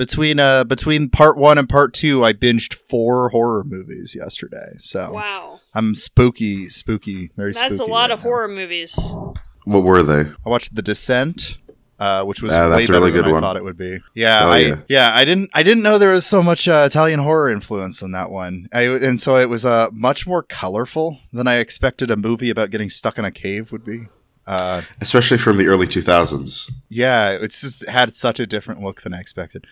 between uh between part one and part two, I binged four horror movies yesterday. So Wow, I'm spooky, spooky, very spooky. that's a lot right of now. horror movies. What were they? I watched The Descent, uh, which was Ah, way that's better really than good I one. thought it would be. Yeah, Oh, I, yeah. yeah, I didn't, I didn't know there was so much uh, Italian horror influence in that one, I, and so it was uh, much more colorful than I expected a movie about getting stuck in a cave would be. Uh, Especially from the early 2000s. yeah, it's just had such a different look than I expected.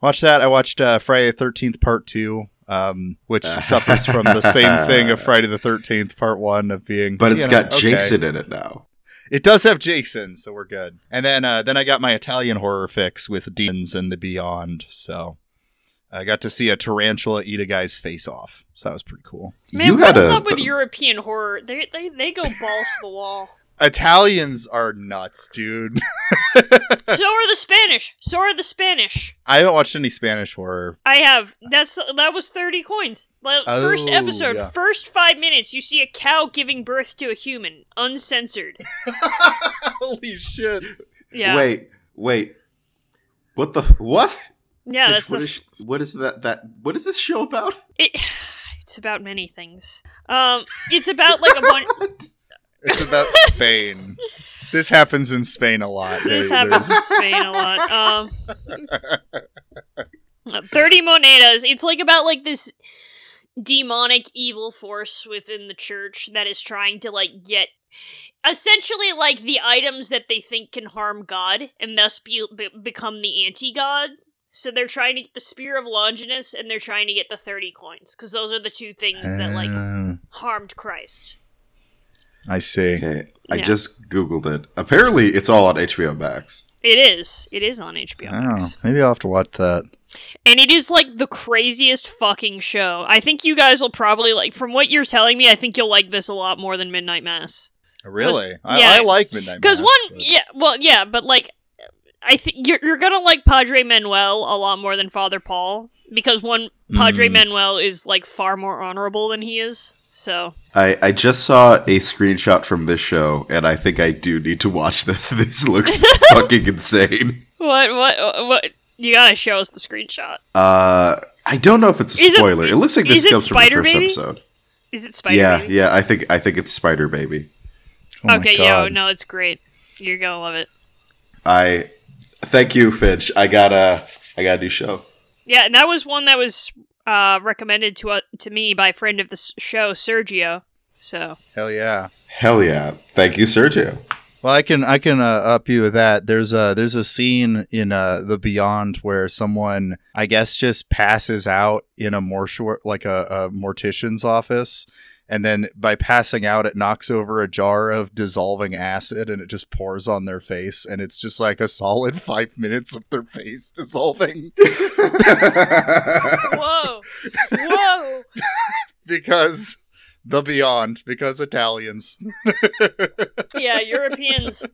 Watch that. I watched uh, Friday the Thirteenth Part Two, um, which suffers from the same thing of Friday the Thirteenth Part One of being, But it's you know, got okay. Jason in it now. It does have Jason, so we're good. And then uh, then I got my Italian horror fix with Demons and the Beyond. So I got to see a tarantula eat a guy's face off. So that was pretty cool. Man, you what's a, up with European horror? They they they go balls to the wall. Italians are nuts, dude. So are the Spanish. So are the Spanish. I haven't watched any Spanish horror. I have. That's that was thirty coins. First Oh, episode, yeah. first five minutes, you see a cow giving birth to a human, uncensored. Holy shit. Yeah, Wait, wait. What the what? yeah, that's what, the. is, what is that that what is this show about? It, it's about many things. Um, it's about like a bunch. It's about Spain. This happens in Spain a lot. This There- happens there's- in Spain a lot. Um, thirty monedas. It's like about like this demonic evil force within the church that is trying to like get essentially like the items that they think can harm God and thus be, be- become the anti-god. So they're trying to get the spear of Longinus and they're trying to get the 30 coins because those are the two things that like Uh, harmed Christ. I see. Okay, I Yeah. just googled it. Apparently, it's all on HBO Max. It is. It is on HBO Oh, Max. maybe I'll have to watch that. And it is like the craziest fucking show. I think you guys will probably like from what you're telling me, I think you'll like this a lot more than Midnight Mass. Really? I, yeah. I like Midnight Mass. Because Mass, one, but- yeah, well, yeah, but like, I think you're you're gonna like Padre Manuel a lot more than Father Paul because one Padre Mm. Manuel is like far more honorable than he is. So I, I just saw a screenshot from this show, and I think I do need to watch this. This looks fucking insane. what what what you gotta show us the screenshot? Uh, I don't know if it's a Is spoiler. It, looks like this is comes from the Spider first Baby? episode. Is it Spider yeah, Baby? yeah. I think I think it's Spider Baby. Oh okay, yo, God. no, it's great. You're gonna love it. I thank you, Finch. I got a I got a new show. Yeah, and that was one that was uh, recommended to uh, to me by a friend of the show, Sergio. So Hell yeah. Hell yeah! Thank you, Sergio. Well, I can I can uh, up you with that. There's a there's a scene in uh, the Beyond where someone I guess just passes out in a mortuary like a, a mortician's office, and then by passing out, it knocks over a jar of dissolving acid and it just pours on their face, and it's just like a solid five minutes of their face dissolving whoa, whoa. because the Beyond because Italians. Yeah, Europeans.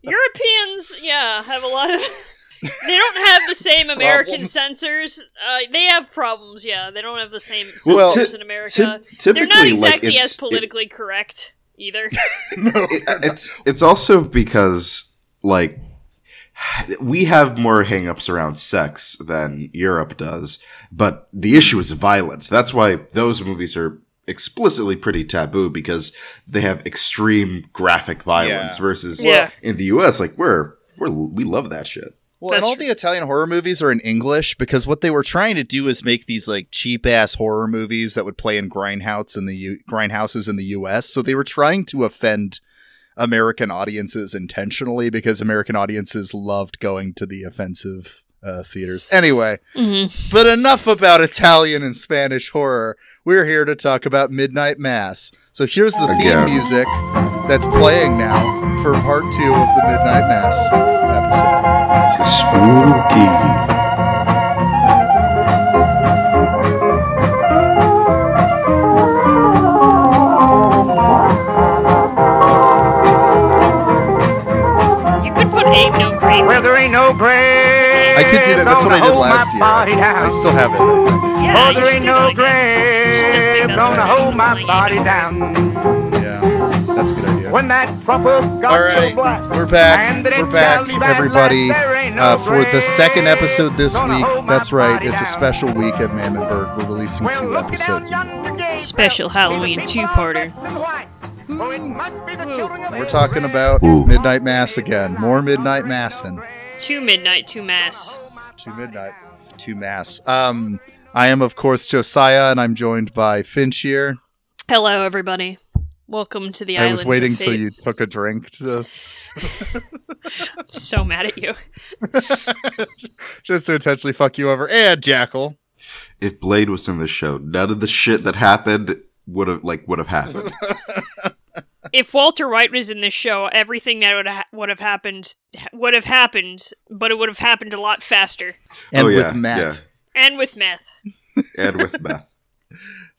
Europeans, yeah, have a lot of. They don't have the same American Problems. censors. Uh, they have problems. Yeah, they don't have the same Well, censors in America. Ty- typically, They're not exactly like, as it's- politically correct either. no, it- it's it's also because like we have more hangups around sex than Europe does, but the issue is violence. That's why those movies are explicitly pretty taboo because they have extreme graphic violence Yeah. versus Yeah. in the US like we're we're we love that shit. Well, and all true. the Italian horror movies are in English because what they were trying to do is make these like cheap ass horror movies that would play in grindhouse in the U- grindhouses in the U.S. So they were trying to offend American audiences intentionally because American audiences loved going to the offensive uh, theaters. Anyway, Mm-hmm. but enough about Italian and Spanish horror. We're here to talk about Midnight Mass. So here's the theme music that's playing now for part two of the Midnight Mass episode. Spooky. You could put Ain't No Grave. Well, there ain't no grave. I could do that. That's what I did last year. down. I still have it. I think. Yeah, Oh, you there should ain't no again. Just make grave that gonna hold my body Abe down. Yeah. That's a good idea. When that trumpet got All right, to we're back. and the We're back, everybody, laughed, "There ain't no uh, for the second episode this week. That's right. body It's a special week at Mammonburg. We're releasing Well, two look episodes. down yonder gate, Special Halloween Big two-parter. black and white. Oh, it must be the children of We're talking about Ooh. Midnight Mass again. More Midnight Massing. Two midnight, two mass. To midnight. To Mass. Um, I am, of course, Josiah, and I'm joined by Finch here. Hello, everybody. Welcome to the I island. was waiting of till you took a drink to So mad at you. just to intentionally fuck you over. And Jackal. If Blade was in the show, none of the shit that happened would have like would have happened. If Walter White was in this show, everything that would ha- would have happened would have happened, but it would have happened a lot faster And oh, yeah, with meth. and with meth. and with meth.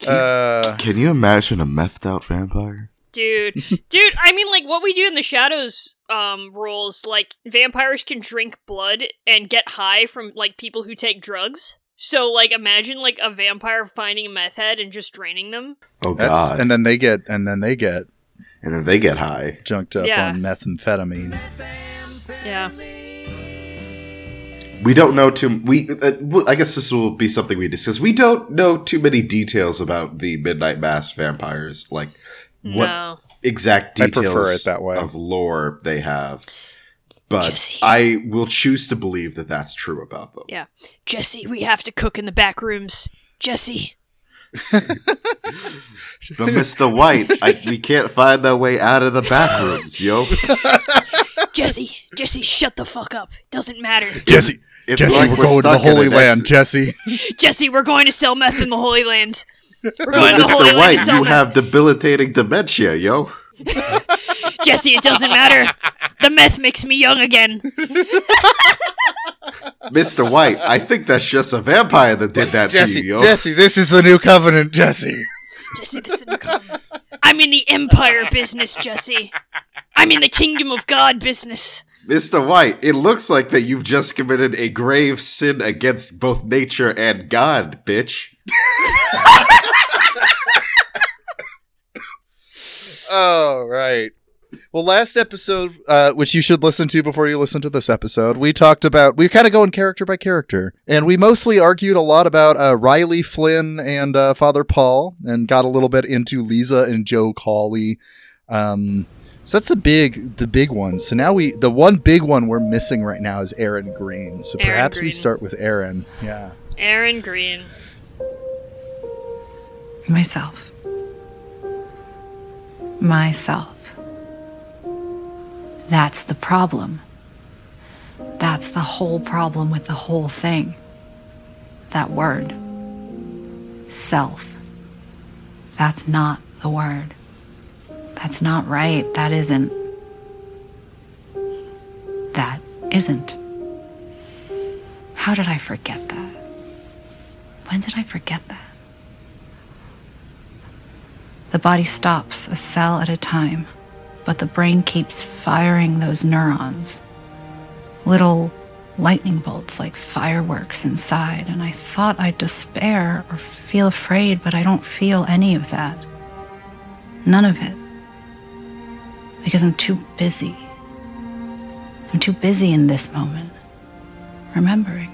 Uh, Can you imagine a methed out vampire? Dude, dude, I mean, like what we do in the shadows um rules, like vampires can drink blood and get high from like people who take drugs. So, like, imagine like a vampire finding a meth head and just draining them. Oh that's god! and then they get and then they get and then they get high. junked up Yeah. on methamphetamine. Yeah, We don't know too. We uh, w- I guess this will be something we discuss. We don't know too many details about the Midnight Mass vampires, like what no, exact I details prefer it that way. of lore they have. But Jesse. I will choose to believe that that's true about them. yeah, Jesse, we have to cook in the back rooms. Jesse, But Mr. White, I, we can't find our way out of the back rooms, yo. Jesse, Jesse, shut the fuck up. It doesn't matter. Jesse, It's Jesse, like we're, going to the Holy Land. ex- Jesse, Jesse, we're going to sell meth in the Holy Land. We're But going to the Holy Mr. Land White, you meth. have debilitating dementia, yo. Jesse, it doesn't matter. The meth makes me young again. Mr. White, I think that's just a vampire that did that Jesse, to you, yo. Jesse. This is the new covenant, Jesse. Jesse, this didn't come. I'm in the Empire business, Jesse. I'm in the Kingdom of God business. Mr. White, it looks like that you've just committed a grave sin against both nature and God, bitch. Oh, right. Well, last episode, uh, which you should listen to before you listen to this episode, we talked about, we kind of go in character by character. And we mostly argued a lot about uh, Riley Flynn and uh, Father Paul and got a little bit into Leeza and Joe Collie. Um, so that's the big, the big one. So now we, the one big one we're missing right now is Erin Greene. So Erin perhaps we start with Erin. Yeah. Erin Greene. Myself. Myself. That's the problem. That's the whole problem with the whole thing. That word. Self. That's not the word. That's not right. That isn't. That isn't. How did I forget that? When did I forget that? The body stops a cell at a time, but the brain keeps firing those neurons. Little lightning bolts like fireworks inside, and I thought I'd despair or feel afraid, but I don't feel any of that. None of it. Because I'm too busy. I'm too busy in this moment, remembering.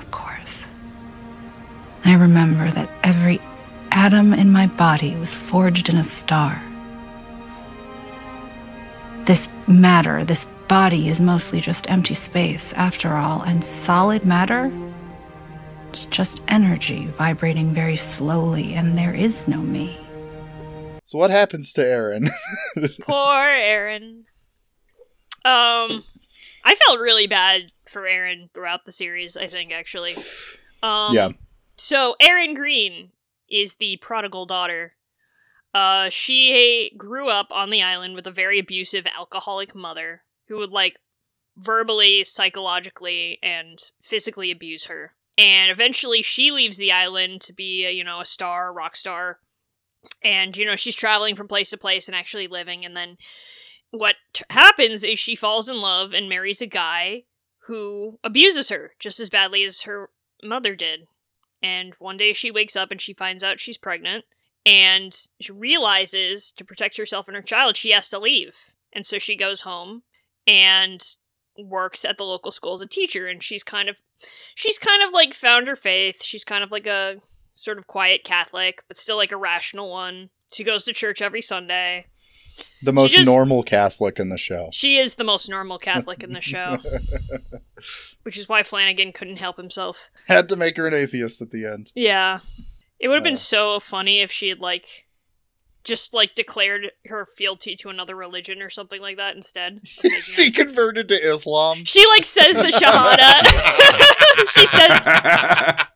Of course. I remember that every atom in my body was forged in a star. This matter, this body, is mostly just empty space, after all, and solid matter? It's just energy vibrating very slowly, and there is no me. So what happens to Erin? Poor Erin. Um, I felt really bad for Erin throughout the series. I think actually. Um, yeah. So Erin Greene is the prodigal daughter. Uh, she grew up on the island with a very abusive alcoholic mother who would like verbally, psychologically, and physically abuse her. And eventually, she leaves the island to be, a, you know, a star, rock star. And you know, she's traveling from place to place and actually living. And then, what t- happens is she falls in love and marries a guy who abuses her just as badly as her mother did And one day she wakes up and she finds out she's pregnant. And she realizes to protect herself and her child, she has to leave. And so she goes home and works at the local school as a teacher. And she's kind of, she's kind of like found her faith. She's kind of like a sort of quiet Catholic, but still like a rational one. She goes to church every Sunday. The most just- normal Catholic in the show. She is the most normal Catholic in the show, which is why Flanagan couldn't help himself. Had to make her an atheist at the end. Yeah. It would have been so funny if she had, like, just, like, declared her fealty to another religion or something like that instead. she her- converted to Islam. She, like, says the Shahada. she says,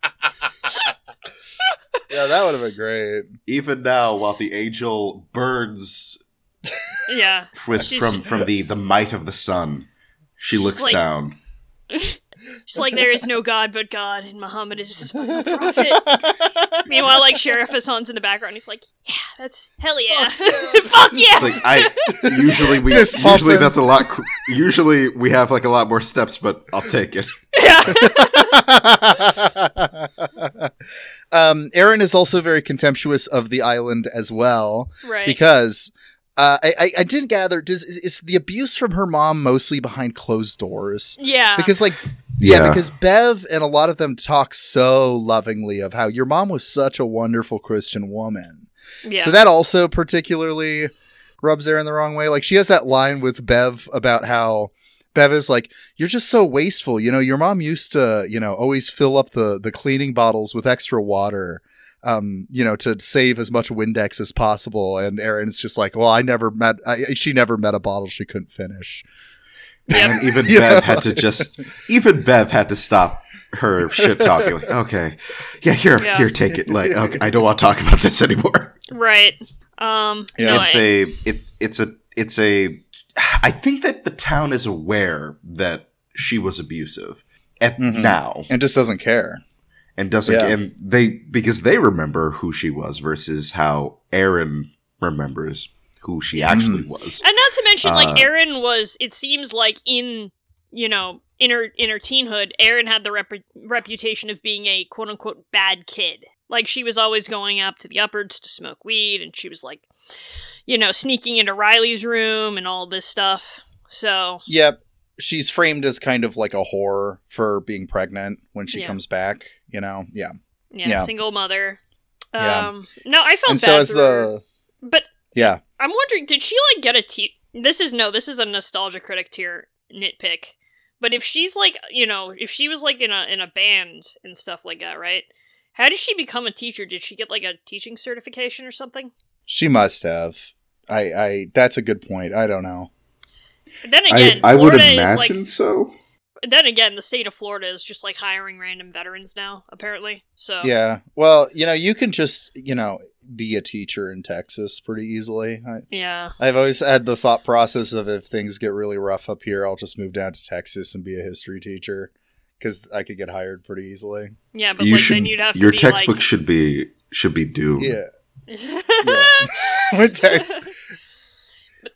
Yeah, that would have been great. Even now, while the angel burns yeah. with from from the the might of the sun, she She's looks like- down. She's like, there is no God but God, and Muhammad is his fucking prophet. Meanwhile, like, Sheriff Hassan's in the background. He's like, yeah, that's, hell yeah. Fuck yeah. It's like I usually we Fist usually pumping. that's a lot. Usually we have like a lot more steps, but I'll take it. yeah. um, Erin is also very contemptuous of the island as well right. because uh, I, I I didn't gather does is, is the abuse from her mom mostly behind closed doors yeah. because like yeah. Yeah. because Bev and a lot of them talk so lovingly of how your mom was such a wonderful Christian woman yeah. so that also particularly rubs Erin the wrong way. Like she has that line with Bev about how Bev is like, "You're just so wasteful." You know, your mom used to, you know, always fill up the the cleaning bottles with extra water. Um, you know, to save as much Windex as possible, and Erin's just like, "Well, I never met. I, she never met a bottle she couldn't finish." Yep. And even Yeah. Bev had to just even Bev had to stop her shit talking. Like, okay, yeah, here, Yeah. here, take it. Like, okay, I don't want to talk about this anymore. Right. Um. Yeah. no, it's I- a it it's a it's a I think that the town is aware that she was abusive at Mhm. now And just doesn't care. And doesn't Yeah. and they because they remember who she was versus how Erin remembers who she actually was. And not to mention, Uh, like Erin was. It seems like in you know in her in her teenhood, Erin had the rep- reputation of being a quote unquote bad kid. Like she was always going up to the uppers to smoke weed, and she was like, you know, sneaking into Riley's room and all this stuff. So Yep. She's framed as kind of like a whore for being pregnant when she Yeah. comes back. You know, yeah. yeah, Yeah. single mother. Yeah. Um, no, I felt and bad so as for her. the but yeah I'm wondering, did she like get a te- This is no, this is a nostalgia critic tier nitpick. But if she's like, you know, if she was like in a in a band and stuff like that, right? How did she become a teacher? Did she get like a teaching certification or something? She must have. I, I that's a good point. I don't know. Then again, I, I would imagine like. so. Then again, the state of Florida is just like hiring random veterans now, apparently. So Yeah. Well, you know, you can just, you know, be a teacher in Texas pretty easily. I, yeah, I've always had the thought process of if things get really rough up here, I'll just move down to Texas and be a history teacher because I could get hired pretty easily. yeah, but you like should then you'd have to your be textbook like, should be should be doomed. Yeah. yeah. With Tex-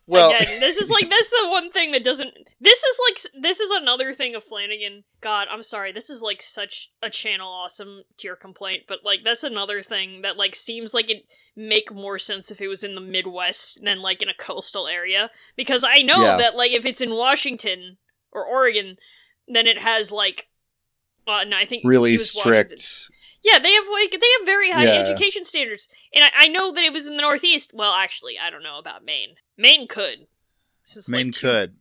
well, Again, this is like that's the one thing that doesn't. This is like this is another thing of Flanagan. God, I'm sorry. This is like such a channel awesome tier complaint, but like that's another thing that like seems like it make more sense if it was in the Midwest than like in a coastal area because I know Yeah. that like if it's in Washington or Oregon, then it has like. Uh, no, I think really strict. Yeah, they have like they have very high Yeah. education standards, and I, I know that it was in the Northeast. Well, actually, I don't know about Maine. Maine could, since Maine like, two, could.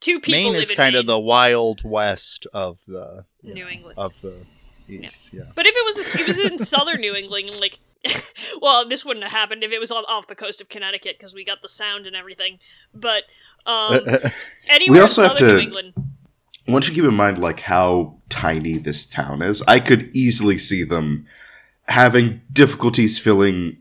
two people Maine live is in kind of the wild west of the New know, England. of the east. Yeah. But if it was it was in southern New England, like, well, this wouldn't have happened if it was on, off the coast of Connecticut because we got the sound and everything. But um, anywhere also in have southern New to- England, Once you keep in mind like how tiny this town is, I could easily see them having difficulties filling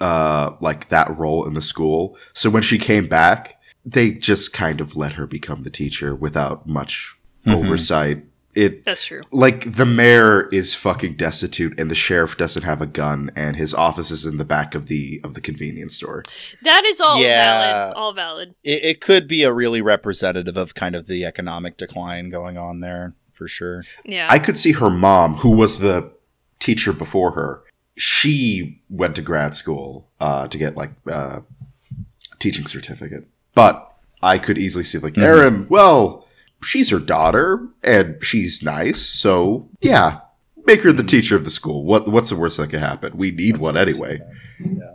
uh like that role in the school. So when she came back, they just kind of let her become the teacher without much Mhm. oversight. It that's true. like the mayor is fucking destitute and the sheriff doesn't have a gun and his office is in the back of the of the convenience store. That is all Yeah. valid. All valid. it, it could be a really representative of kind of the economic decline going on there for sure. Yeah. I could see her mom, who was the teacher before her, she went to grad school uh, to get like uh, teaching certificate. But I could easily see like Erin. Well, she's her daughter and she's nice, so yeah, make her the teacher of the school. What what's the worst that could happen? We need That's one what I was anyway. Yeah.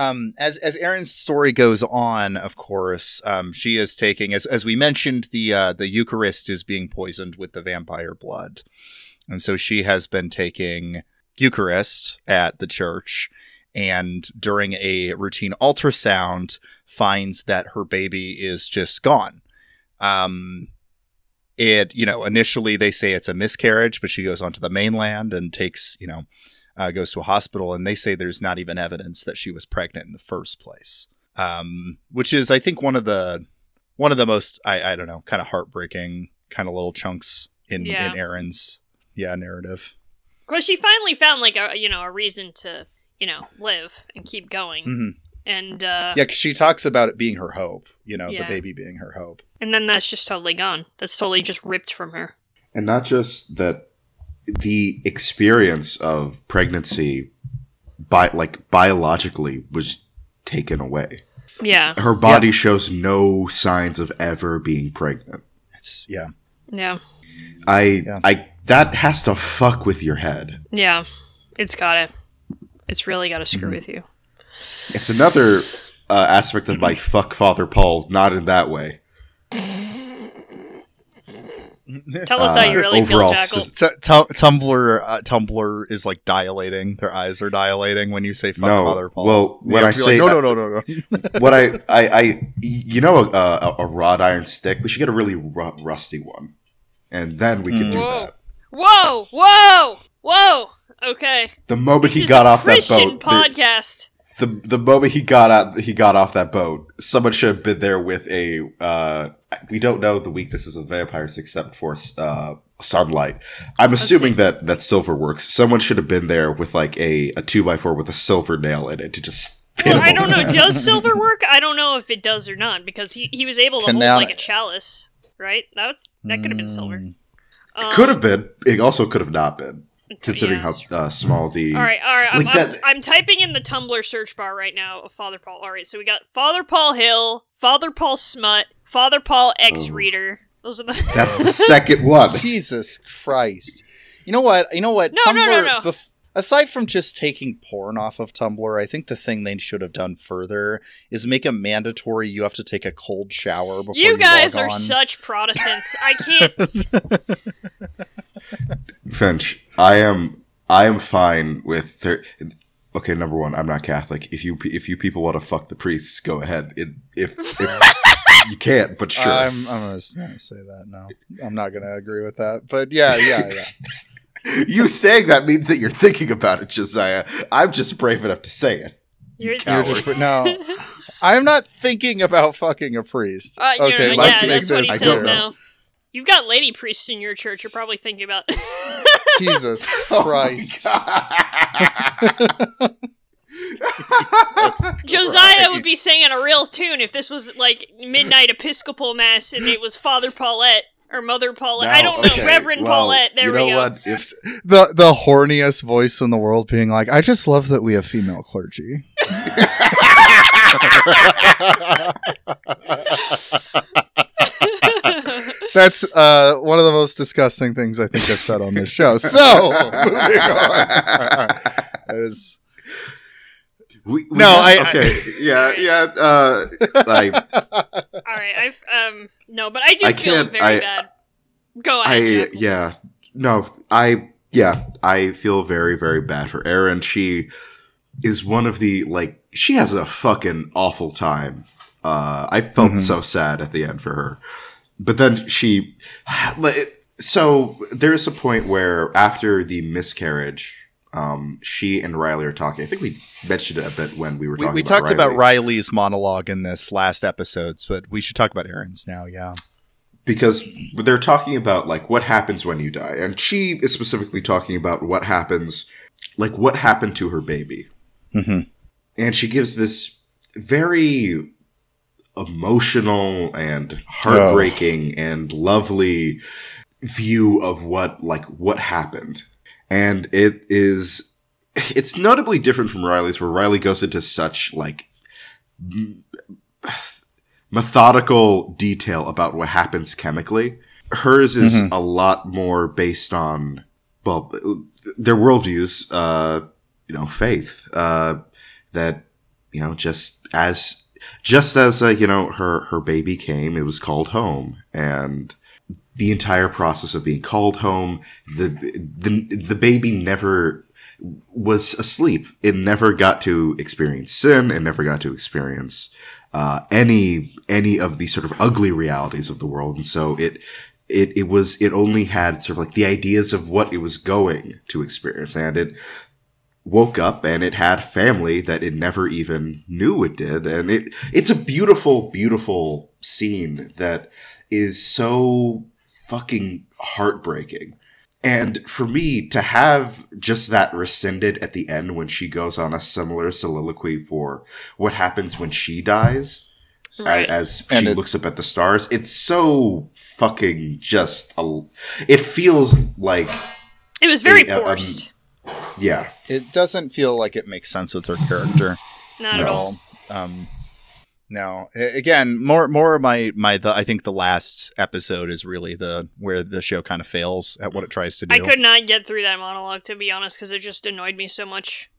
Um, as as Erin's story goes on, of course, um, she is taking as as we mentioned the uh, the Eucharist is being poisoned with the vampire blood, and so she has been taking Eucharist at the church, and during a routine ultrasound, finds that her baby is just gone. Um, it you know initially they say it's a miscarriage, but she goes onto the mainland and takes you know uh, goes to a hospital, and they say there's not even evidence that she was pregnant in the first place. Um, which is, I think, one of the one of the most I, I don't know, kind of heartbreaking kind of little chunks in Yeah. in Erin's yeah narrative. Well, she finally found like a you know a reason to you know live and keep going, Mhm. and uh, Yeah, 'cause she talks about it being her hope. You know, Yeah. the baby being her hope. and then that's just totally gone. That's totally just ripped from her. And not just that, the experience of pregnancy, by like biologically, was taken away. Yeah, Her body shows no signs of ever being pregnant. It's yeah. yeah, I, Yeah. I, that has to fuck with your head. yeah. It's got it. It's really got to screw Mm-hmm. with you. It's another uh, aspect of my fuck Father Paul, not in that way. Tell us how you Uh, really feel, Jackal. T- t- Tumblr uh, Tumblr is like dilating. Their eyes are dilating when you say "fuck No, Father Paul." well, when I say- like, no, no, no, no, no. what I, I, I, you know, a, a, a wrought iron stick. We should get a really ru- rusty one, and then we can do Whoa. that. Whoa, whoa, whoa. Okay, The moment this he got a off that Christian boat, the, podcast. The the moment he got out, he got off that boat. Someone should have been there with a. Uh, we don't know the weaknesses of vampires except for uh, sunlight. I'm assuming that that silver works. Someone should have been there with like a a two by four with a silver nail in it to just. Well, I don't know. Does silver work? I don't know if it does or not because he, he was able to Can hold now- like a chalice, right? That's that could have been silver. Mm. Um, Could have been. It also could have not been, considering yeah, how uh, small the. All right, all right. I'm, Like I'm, I'm typing in the Tumblr search bar right now of Father Paul. All right, so we got Father Paul Hill, Father Paul Smut, Father Paul X Reader. Those are the. Oh. That's the second one. Jesus Christ! You know what? You know what? No, no, no, no. bef- aside from just taking porn off of Tumblr, I think the thing they should have done further is make a mandatory. You have to take a cold shower before you, you guys log are on. such Protestants. I can't. Finch, I am I am fine with thir- Okay, number one, I'm not Catholic. If you if you people want to fuck the priests, go ahead. It, if, if you can't, but sure. I'm, I'm gonna say that. No, I'm not gonna agree with that. But yeah, yeah, yeah. you saying that means that you're thinking about it, Josiah. I'm just brave enough to say it. You're, You're Coward. just no. I'm not thinking about fucking a priest. Uh, okay, let's make this I don't know. Now. You've got lady priests in your church. You're probably thinking about. Jesus Oh Christ. Josiah would be singing a real tune if this was like midnight Episcopal mass and it was Father Paulette or Mother Paulette. I don't know, Reverend well, Paulette. There you we go. what? If, the the horniest voice in the world being like, I just love that we have female clergy. That's uh, one of the most disgusting things I think I've said on this show. So moving on. Is we, we No, have- I- okay, yeah, yeah. Uh, I, All right, I've um no, but I do I feel very I- bad. Go I, ahead, Jack. yeah, no, I, yeah, I feel very, very bad for Erin. She is one of the like, she has a fucking awful time. Uh, I felt Mhm. so sad at the end for her, but then she, so there's a point where after the miscarriage. Um, she and Riley are talking. I think we mentioned it a bit when we were talking. we about talked about Riley's monologue in this last episodes, but we should talk about Erin's now. Yeah. because they're talking about like what happens when you die and she is specifically talking about what happens like what happened to her baby Mhm. and she gives this very emotional and heartbreaking and lovely view of what like what happened and it is it's notably different from Riley's, where Riley goes into such like m- methodical detail about what happens chemically. Hers is Mhm. a lot more based on well their worldviews, uh, you know, faith, uh, that you know just as just as uh, you know her her baby came, it was called home, and the entire process of being called home, the the the baby never was asleep. It never got to experience sin. It never got to experience uh, any any of the sort of ugly realities of the world, and so it it it was it only had sort of like the ideas of what it was going to experience, and it woke up and it had family that it never even knew it did, and it it's a beautiful beautiful scene that is so fucking heartbreaking. And for me to have just that rescinded at the end when she goes on a similar soliloquy for what happens when she dies, Right. as And she it- looks up at the stars, it's so fucking just a. It feels like It was very a- um, forced. yeah, It doesn't feel like it makes sense with her character. Not at at all. Um, no. Again, more more of my my the I think the last episode is really the where the show kind of fails at what it tries to do. I could not get through that monologue to be honest because it just annoyed me so much.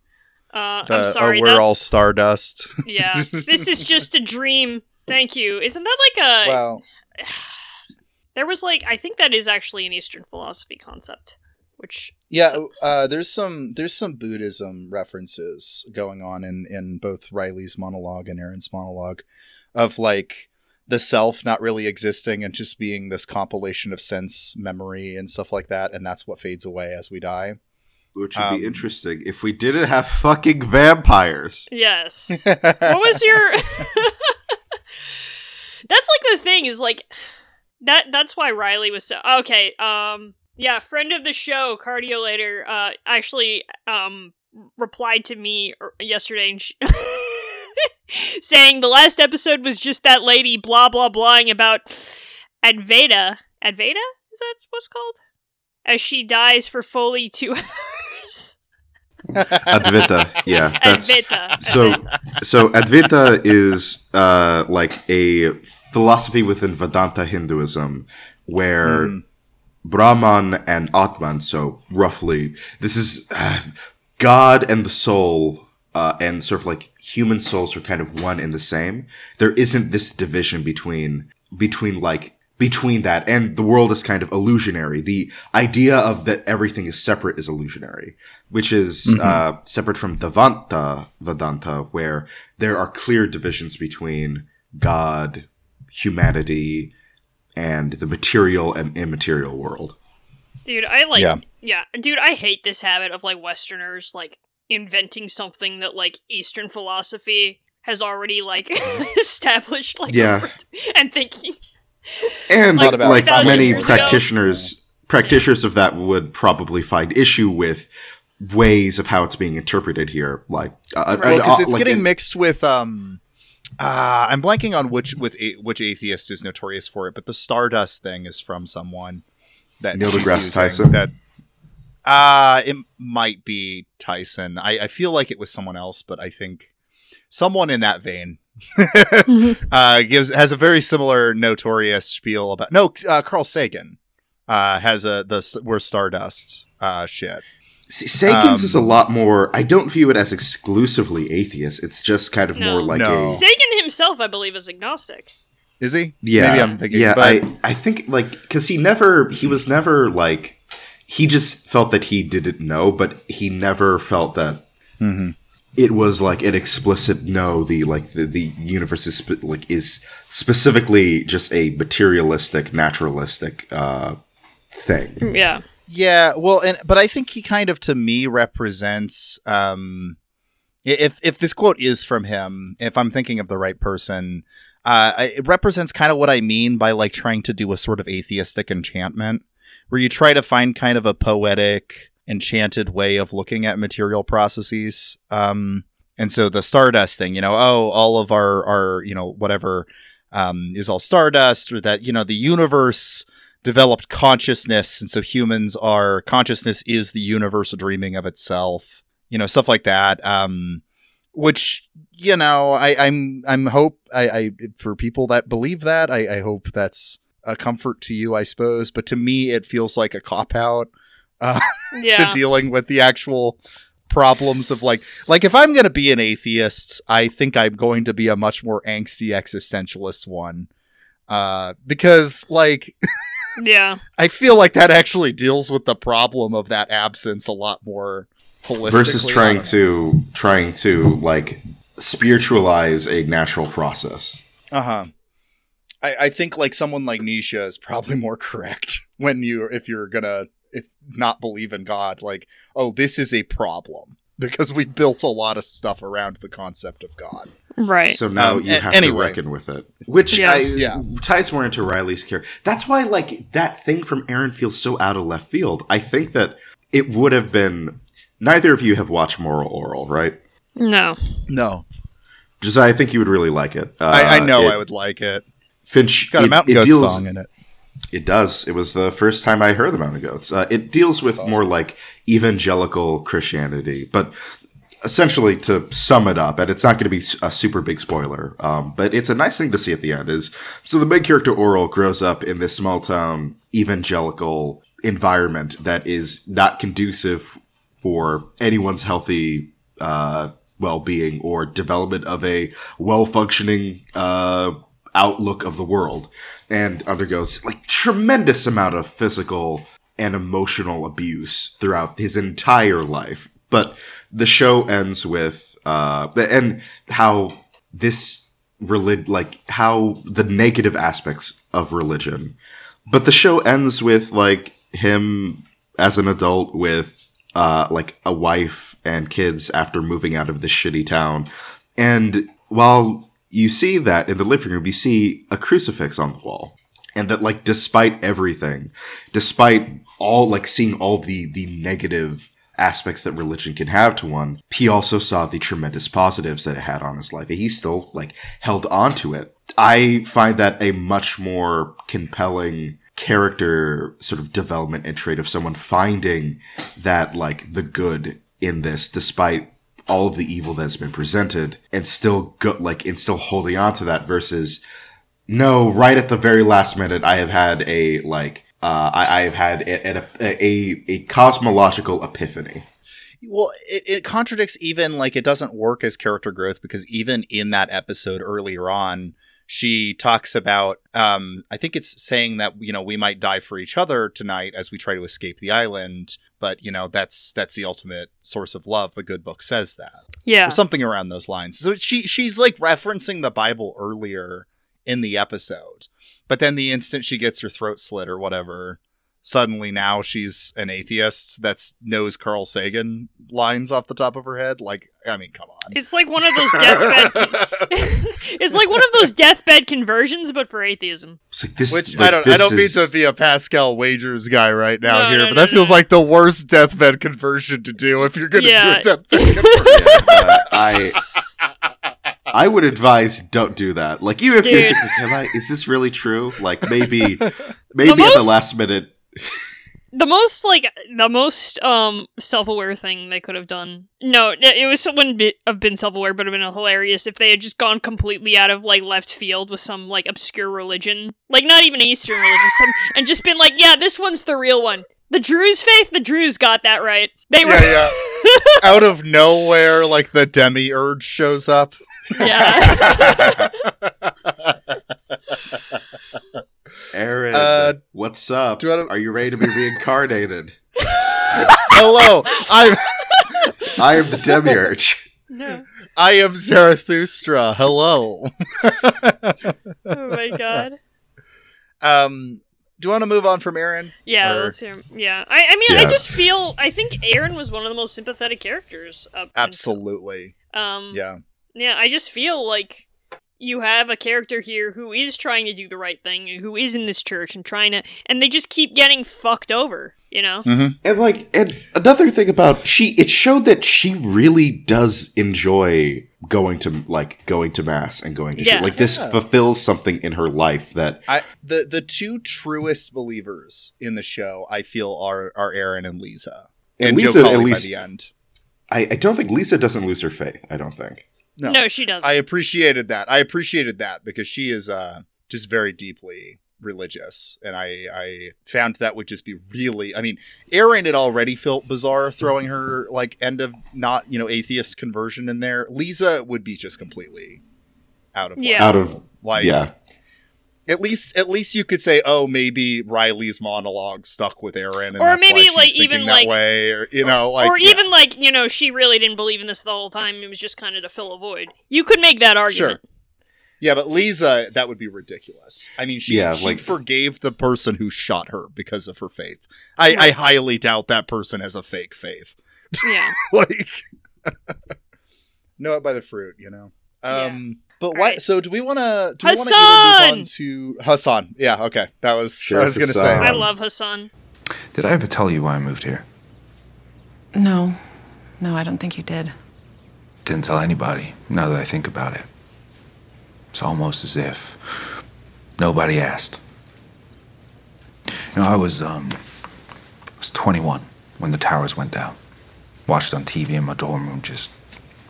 Uh, The, I'm sorry. Oh, we're all stardust. yeah. This is just a dream. Thank you. Isn't that like a? well, there was like I think that is actually an Eastern philosophy concept, which yeah. So- uh, there's some there's some Buddhism references going on in in both Riley's monologue and Erin's monologue, of like the self not really existing and just being this compilation of sense memory and stuff like that, and that's what fades away as we die. which would Um, be interesting if we didn't have fucking vampires. yes. what was your? that's like the thing is like that. That's why Riley was so okay. Um, yeah, friend of the show, cardio later. Uh, actually, um, replied to me er- yesterday and she- saying the last episode was just that lady blah blah blahing about Advaita. Advaita is that what's called? As she dies for fully two hours. Advaita, yeah, that's Advaita. so. Advaita. So Advaita is uh, like a philosophy within Vedanta Hinduism, where Mm. Brahman and Atman. So roughly, this is uh, God and the soul, uh, and sort of like human souls are kind of one and the same. There isn't this division between between like between that and the world is kind of illusionary. The idea of that everything is separate is illusionary, which is Mhm. uh, separate from Dvaita Vedanta, where there are clear divisions between God, humanity, and the material and immaterial world. Dude, I like Yeah. yeah. Dude, I hate this habit of like Westerners like inventing something that like Eastern philosophy has already like established like Yeah. and thinking and Like, like, like many years ago. practitioners practitioners of that would probably find issue with ways of how it's being interpreted here like uh, well, because it's like, getting in- mixed with um. Uh, I'm blanking on which with a, which atheist is notorious for it, but the Stardust thing is from someone that Neil deGrasse Tyson? That uh it might be Tyson. I, I feel like it was someone else, but I think someone in that vein uh gives has a very similar notorious spiel about no uh, Carl Sagan uh has a the we're Stardust uh shit. See, Sagan's um, is a lot more i don't view it as exclusively atheist it's just kind of No. more like No. a Sagan himself, I believe, is agnostic. Is he? yeah Maybe I'm thinking. yeah but i i think like because he never he was never like he just felt that he didn't know but he never felt that Mhm. it was like an explicit no the like the, the universe is spe- like is specifically just a materialistic naturalistic uh thing Yeah. Yeah, well, and but I think he kind of to me represents um if if this quote is from him, if I'm thinking of the right person, uh it represents kind of what I mean by like trying to do a sort of atheistic enchantment where you try to find kind of a poetic enchanted way of looking at material processes. Um and so the stardust thing, you know, oh, all of our our, you know, whatever um, is all stardust, or that you know the universe developed consciousness, and so humans are consciousness is the universe dreaming of itself. You know, stuff like that. Um, which you know, I, I'm I'm hope I, I for people that believe that I, I hope that's a comfort to you, I suppose. But to me, it feels like a cop out uh, Yeah. to dealing with the actual problems of like like if I'm going to be an atheist, I think I'm going to be a much more angsty existentialist one. Uh, because like yeah. I feel like that actually deals with the problem of that absence a lot more holistically. versus trying to trying to like spiritualize a natural process. Uh huh. I, I think like someone like Nietzsche is probably more correct when you if you're gonna if not believe in God. Like, oh, this is a problem because we built a lot of stuff around the concept of God. Right. So now Um, you have anyway. to reckon with it, which Yeah. I, Yeah. ties more into Riley's character. That's why, like that thing from Erin feels so out of left field. I think that it would have been. Neither of you have watched Moral Orel, right? no. No, Josiah, I think you would really like it. Uh, I, I know it- I would like it. Finch. It's got a it- Mountain it Goat deals- song in it. It does. It was the first time I heard the Mountain Goats. Uh, it deals with more like evangelical Christianity, but essentially to sum it up, and it's not going to be a super big spoiler, um, but it's a nice thing to see at the end. Is so the main character Orel grows up in this small town evangelical environment that is not conducive for anyone's healthy uh, well-being or development of a well-functioning uh, outlook of the world and undergoes like tremendous amount of physical and emotional abuse throughout his entire life. But the show ends with uh and how this relig like how the negative aspects of religion. But the show ends with like him as an adult with uh like a wife and kids after moving out of this shitty town. And while you see that in the living room you see a crucifix on the wall and that like despite everything despite all like seeing all the the negative aspects that religion can have to one he also saw the tremendous positives that it had on his life and he still like held on to it. I find that a much more compelling character sort of development and trait of someone finding that like the good in this despite all of the evil that's been presented and still go like and still holding on to that versus no, right at the very last minute, I have had a like uh, I, have had a, a, a a cosmological epiphany. Well, it, it contradicts even like it doesn't work as character growth because even in that episode earlier on, she talks about um I think it's saying that you know we might die for each other tonight as we try to escape the island, but you know that's that's the ultimate source of love. The good book says that. Yeah. or something around those lines. So she she's like referencing the Bible earlier in the episode, but then the instant she gets her throat slit or whatever, suddenly now she's an atheist that knows Carl Sagan lines off the top of her head. Like, I mean, come on. It's like one of those deathbed. it's like one of those deathbed conversions, but for atheism. It's like this. Which like, I don't. I don't mean to be a Pascal Wagers guy right now No, here, no, but no, that feels no. like the worst deathbed conversion to do if you're going to Yeah. do a deathbed conversion. uh, I I would advise don't do that. Like even if you Dude. think, am I? Is this really true? Like maybe maybe at the last minute. The most like the most um self-aware thing they could have done. No, it was wouldn't be, have been self-aware, but have been hilarious if they had just gone completely out of like left field with some like obscure religion, like not even Eastern religion, some, and just been like, yeah, this one's the real one. The Druze faith, the Druze got that right. They were, Yeah, Out of nowhere, like the demiurge shows up. yeah. Erin, Uh, what's up? do you wanna- Are you ready to be reincarnated? Hello, I'm I am the demiurge. no. I am Zarathustra. Hello. Oh my god. Um, do you want to move on from Erin? Yeah, Or- let's hear. Yeah, I, I mean, I just feel. I think Erin was one of the most sympathetic characters. Up until- Absolutely. Um. Yeah. Yeah, I just feel like you have a character here who is trying to do the right thing, and who is in this church and trying to, and they just keep getting fucked over. You know? Mm-hmm. And like, and another thing about she, it showed that she really does enjoy going to like going to mass and going to Yeah. church. Like this Yeah. fulfills something in her life that I the the two truest believers in the show I feel are are Erin and Leeza. And And, Leeza, Joe at Collie least- by the end. I, I don't think Leeza doesn't lose her faith. I don't think. No, No, she doesn't. I appreciated that. I appreciated that because she is uh just very deeply religious and I I found that would just be really I mean Erin had already felt bizarre throwing her like end of not you know atheist conversion in there Leeza would be just completely out of left Yeah. Out of like yeah, at least at least you could say oh maybe Riley's monologue stuck with Erin and Or that's why maybe, she's like, even, that like- way or you know like or yeah. even like you know she really didn't believe in this the whole time. It was just kind of to fill a void. You could make that argument. Sure. Yeah, but Leeza, that would be ridiculous. I mean, she, Yeah, she like- forgave the person who shot her because of her faith. I, I highly doubt that person has a fake faith. Yeah. like, know it by the fruit, you know. Um, but why? right. So, do we want to? Do we want to Hassan! move on to Hassan? Yeah, okay. That was. Sure, I was going to say. I love Hassan. Did I ever tell you why I moved here? No, no, I don't think you did. Didn't tell anybody, now that I think about it. It's almost as if nobody asked. You know, I was, um, I was 21 when the towers went down. Watched on TV in my dorm room, just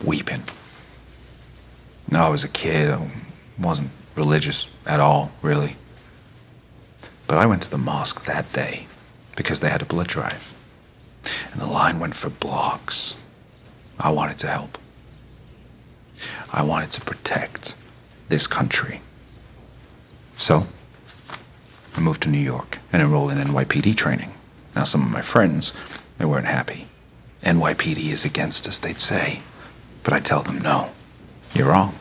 weeping. No, I was a kid. I wasn't religious at all, really. But I went to the mosque that day because they had a blood drive. And the line went for blocks. I wanted to help. I wanted to protect this country. So, I moved to New York and enrolled in NYPD training. Now, some of my friends, they weren't happy. NYPD is against us, they'd say. But I tell them, no, you're wrong.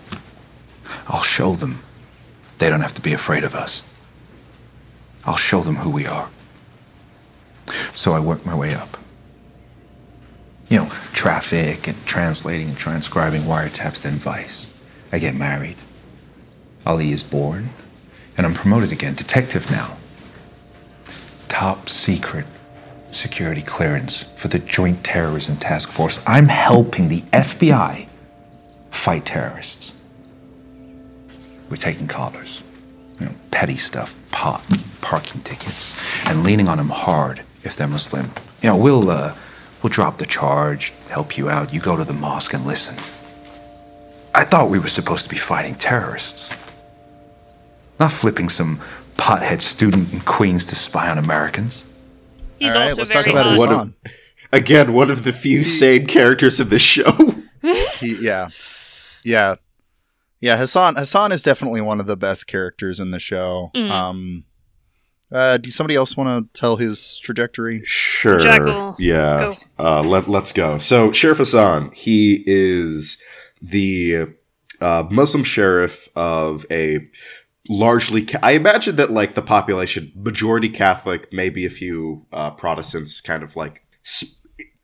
I'll show them they don't have to be afraid of us. I'll show them who we are. So I worked my way up you know, traffic and translating and transcribing wiretaps, then vice. I get married. Ali is born, and I'm promoted again, detective now. Top secret security clearance for the Joint Terrorism Task Force. I'm helping the FBI fight terrorists. We're taking collars, you know, petty stuff, pot, parking tickets, and leaning on them hard if they're Muslim. You know, we'll uh, we'll drop the charge, help you out. You go to the mosque and listen. I thought we were supposed to be fighting terrorists, not flipping some pothead student in Queens to spy on Americans. He's All right, also let's very talk about hot. What a- again, one of the few sane characters in this show. He, yeah, yeah, yeah. Hassan Hassan is definitely one of the best characters in the show. Mhm. Um, uh, do somebody else want to tell his trajectory? Sure. Jackal, yeah. go. Uh, let Let's go. So Sheriff Hassan, he is the uh, Muslim sheriff of a largely. Ca- I imagine that like the population majority Catholic, maybe a few uh, Protestants, kind of like sp-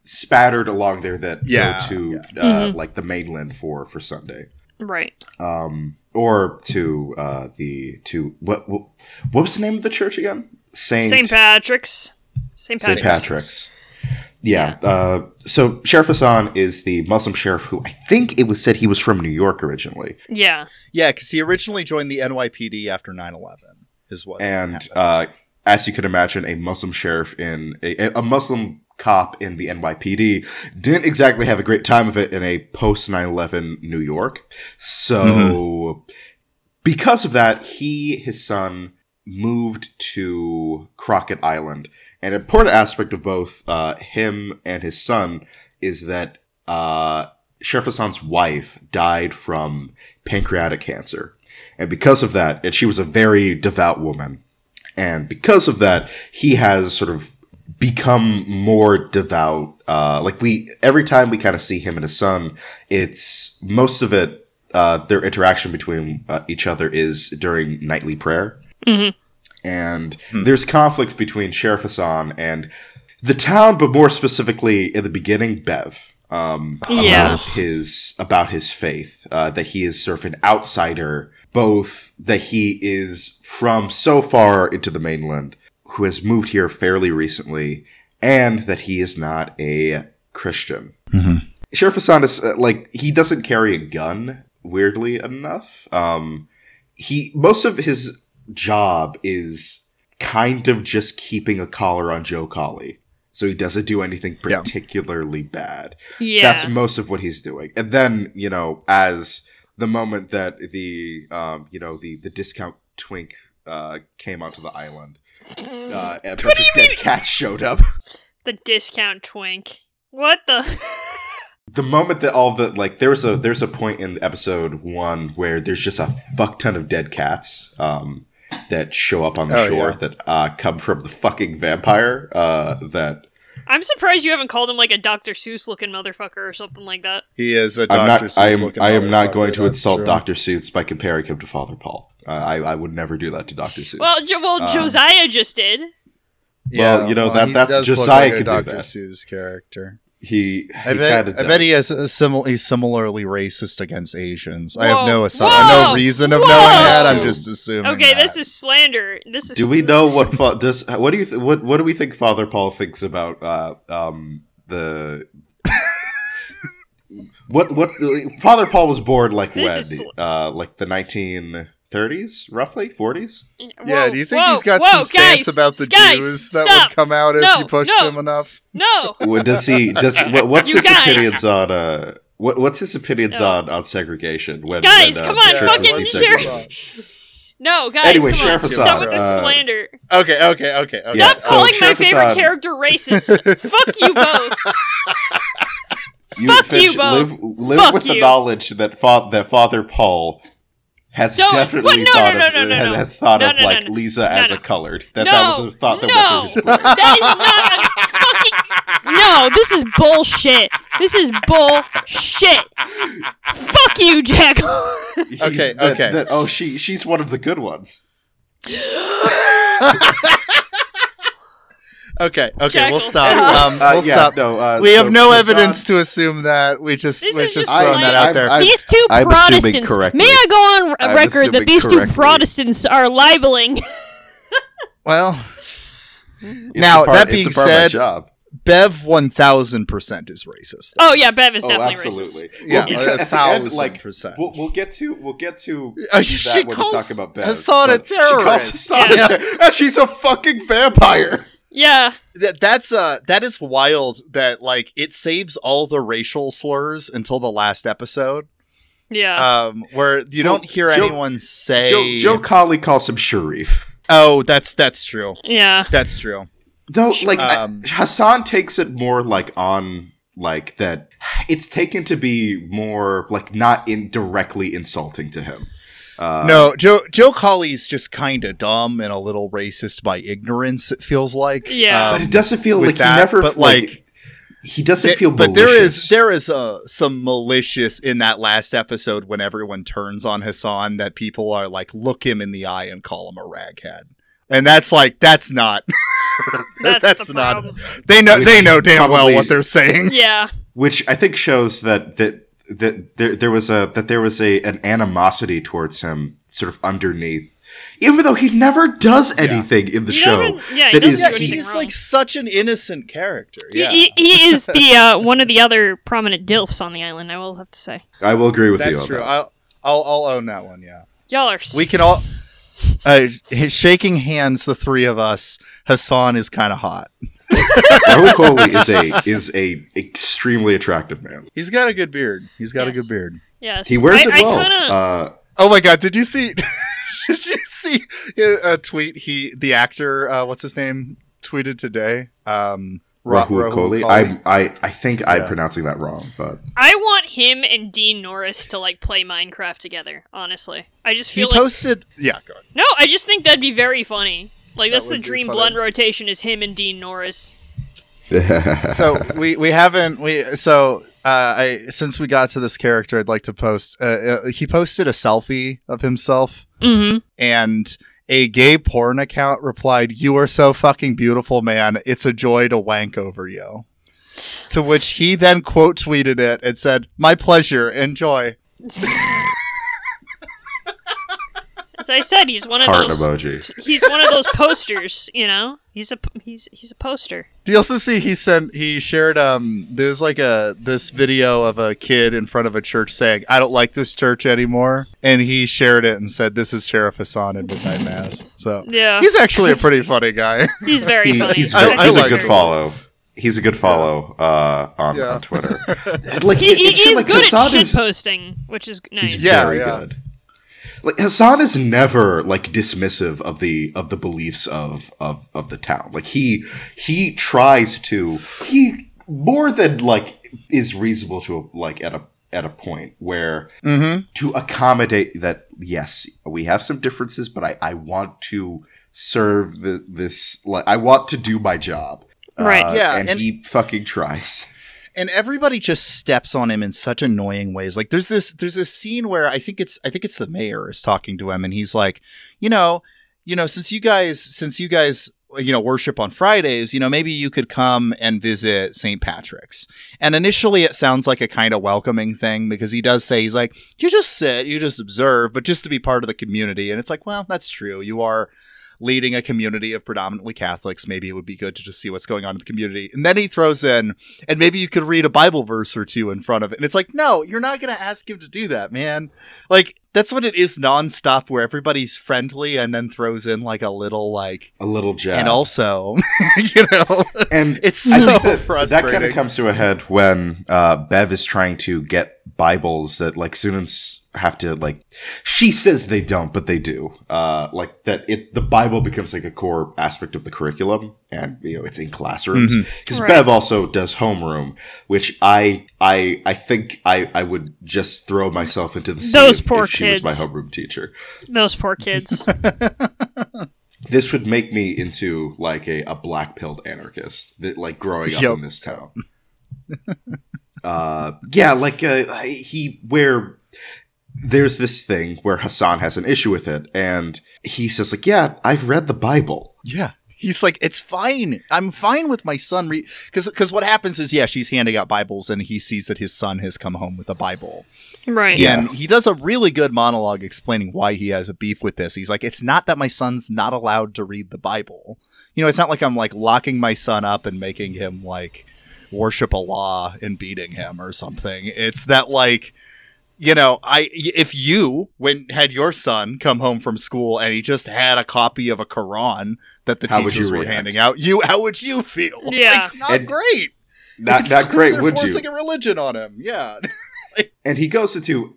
spattered along there that Yeah, go to yeah. uh, Mhm. like the mainland for for Sunday. Right. um, or to uh, the to what, what what was the name of the church again? Saint St. Patrick's. St. St. Patrick's. Patrick's. Yeah. Uh, so Sheriff Hassan is the Muslim sheriff who I think it was said he was from New York originally, Yeah. Yeah, because he originally joined the NYPD after 9-11 is what and uh, as you can imagine, a Muslim sheriff in a, a Muslim cop in the NYPD didn't exactly have a great time of it in a post 9/11 New York. So because of that, he his son moved to Crockett Island. An important aspect of both uh, him and his son is that uh, Sheriff Hassan's wife died from pancreatic cancer. And because of that, and she was a very devout woman, and because of that, he has sort of become more devout. Uh, like we, every time we kind of see him and his son, it's most of it, uh, their interaction between uh, each other is during nightly prayer. And there's conflict between Sheriff Hassan and the town, but more specifically in the beginning, Bev. um, Yeah. about his about his faith. Uh, that he is sort of an outsider, both that he is from so far into the mainland, who has moved here fairly recently, and that he is not a Christian. Sheriff Hassan is uh, like he doesn't carry a gun. Weirdly enough, um, he most of his job is kind of just keeping a collar on Joe Collie, so he doesn't do anything Yeah. particularly bad. Yeah. That's most of what he's doing. And then you know, as the moment that the um, you know the the discount twink uh, came onto the island, uh, and bunch of dead cats showed up. the discount twink. What the? the moment that all the like there's a there's a point in episode one where there's just a fuck ton of dead cats um that show up on the Oh, shore yeah. that uh come from the fucking vampire uh that I'm surprised you haven't called him like a Dr. Seuss looking motherfucker or something like that. He is a I'm Dr. not I am Seuss-looking I am not going to insult true. Dr. Seuss by comparing him to Father Paul. Uh, I I would never do that to Dr. Seuss. Well, jo- well, Um, Josiah just did. Well, you know, that- that's- does Josiah like a could do that. Seuss character. He, I bet, I bet he does. has a simil- he's similarly racist against Asians. I have no assu- Whoa. no reason of Whoa. knowing that. I'm just assuming. Okay, that. this is slander. This is. Do we know what fa- does what do you th- what what do we think Father Paul thinks about uh um the what what's the, Father Paul was born like This when is sl- uh like the 1930s roughly 40s Yeah, do you think whoa, he's got whoa, some stance guys, about the guys, Jews that stop. would come out if No, you pushed no. him enough? No. what does he does what, what's You his guys. opinions on uh what, what's his opinions No. on on segregation when Guys, when, uh, come on, the church fucking was sure. No, guys, Anyway, come Sheriff on. Hassan, Stop with the uh, slander. Okay, okay, okay. okay. Yeah, Stop so calling my Sheriff favorite Hassan- character racist. Fuck you both. You, Fuck Finch, you both. Live, live Fuck with the knowledge that fa- that Father Paul has Don't- definitely what? No, thought no, of no, no, has, no. has thought No, of no, no, like no. Leeza No, as no. a colored. That no, that was a thought that no, went through his brain. that is not a fucking. No, this is bullshit. This is bullshit. Fuck you, Jack. He's- Okay, that- okay. that- oh, she she's one of the good ones. Okay, okay, Jackal, we'll stop. stop. Um, Uh, we'll yeah, stop. No, uh, we have so no Hassan- evidence to assume that. We just This we're is just just throwing that like- out there. I- these two I'm assuming Protestants. May I go on r- I'm record that assuming these two. Protestants are libeling? well, It's Now, part- that being a part of my said- Bev one thousand percent is racist. oh yeah, Bev is Oh, definitely absolutely. racist. Yeah, because a thousand end, like, percent. We'll, we'll get to we'll get to Uh, that she when we calls talk about Bev, Hassan a but She calls terrorist. Hassan a Yeah. ter- and she's a fucking vampire. Yeah, that that's uh that is wild that like it saves all the racial slurs until the last episode yeah. um where you Well, don't hear Joe- anyone say Joe, Joe Collie calls him Sharif. oh that's that's true yeah. that's true Though, like I- Um, Hassan takes it more like on like that. It's taken to be more like not in directly insulting to him. Uh, no joe joe collie's just kind of dumb and a little racist by ignorance it feels like Yeah. but it doesn't feel like that, he never but, like, like, he doesn't It- feel. but there malicious. is there is uh, some malicious in that last episode when everyone turns on Hassan that people are like look him in the eye and call him a raghead, and that's like that's not That's, the not problem. they know Which they know damn well what they're saying. Yeah. which I think shows that that that there there was a that there was a an animosity towards him sort of underneath, even though he never does anything in the He show. doesn't- yeah, he that doesn't is- Yeah, he's wrong. like such an innocent character. He, Yeah, he, he is the uh, one of the other prominent dilfs on the island. I will have to say, I will agree with you. that's true. that. I'll, I'll I'll own that one. Yeah, y'all are. we can all. Uh, shaking hands, the three of us. Hassan is kind of hot. Rahul Kohli is a is a extremely attractive man. He's got a good beard. He's got a good beard. Yes. He wears I, it I well. kinda- Uh, Oh my god! Did you see? did you see a a tweet? He, the actor, uh, what's his name, tweeted today. Um, Ra- Rahul Kohli. Kohli. I I I think I'm pronouncing that wrong, but I want him and Dean Norris to like play Minecraft together. Honestly, I just he feel like posted. Yeah, go ahead. no. I just think that'd be very funny. Like That that's the dream funny. blend rotation is him and Dean Norris. so we we haven't we so uh I since we got to this character, I'd like to post. Uh, uh, he posted a selfie of himself, Mm-hmm. and a gay porn account replied, "You are so fucking beautiful, man. It's a joy to wank over you." To which he then quote tweeted it and said, "My pleasure, enjoy." As I said, he's one of Heart those. emoji. He's one of those posters. You know, he's a he's he's a poster. Do you also see he sent he shared um there's like a this video of a kid in front of a church saying I don't like this church anymore and he shared it and said this is Sheriff Hassan in Midnight Mass. So Yeah, he's actually a pretty funny guy. he's very He- funny. he's I- ve- I he's like a good him. follow. He's a good follow uh, on, Yeah. on Twitter. like, He, he, it should, he's like, good Hassan at shit is- posting, which is nice. He's Yeah, very yeah. good. Like Hassan is never like dismissive of the of the beliefs of of of the town. Like he he tries to he more than like is reasonable to like at a at a point where mm-hmm. to accommodate that yes we have some differences but i i want to serve the, this like i want to do my job Right. Uh, Yeah, and, and- he fucking tries and everybody just steps on him in such annoying ways. Like there's this there's this scene where I think it's I think it's the mayor is talking to him and he's like, you know, you know, since you guys since you guys you know worship on Fridays, you know, maybe you could come and visit St. Patrick's. And initially it sounds like a kind of welcoming thing because he does say he's like, you just sit, you just observe, but just to be part of the community. And it's like, well, that's true. You are leading a community of predominantly Catholics, maybe it would be good to just see what's going on in the community. And then he throws in, and maybe you could read a Bible verse or two in front of it. And it's like, no, you're not going to ask him to do that, man. Like, that's what it is nonstop, where everybody's friendly and then throws in like a little, like, a little jab and also, you know, and it's so that, frustrating. that kind of comes to a head when uh, Bev is trying to get Bibles that like students have to like. She says they don't, but they do. Uh, like that, it the Bible becomes like a core aspect of the curriculum, and you know it's in classrooms because Right. Bev also does homeroom, which I I I think I I would just throw myself into the sea Those poor if she was my kids. homeroom teacher. Those poor kids. This would make me into like a, a black pilled anarchist that like growing up Yup. in this town. uh yeah, like uh, he where there's this thing where Hassan has an issue with it and he says like, "Yeah, I've read the Bible." Yeah. He's like, it's fine. I'm fine with my son. Re-. Cause, cause what happens is, yeah, she's handing out Bibles and he sees that his son has come home with a Bible. right. Yeah. And he does a really good monologue explaining why he has a beef with this. He's like, it's not that my son's not allowed to read the Bible. You know, it's not like I'm like locking my son up and making him like worship Allah and beating him or something. It's that like, you know, I if you when had your son come home from school and he just had a copy of a Quran that the How teachers were react? handing out, you how would you feel? Yeah. Like, not And- great. Not It's not great, they're would forcing you? a religion on him. Yeah. And he goes into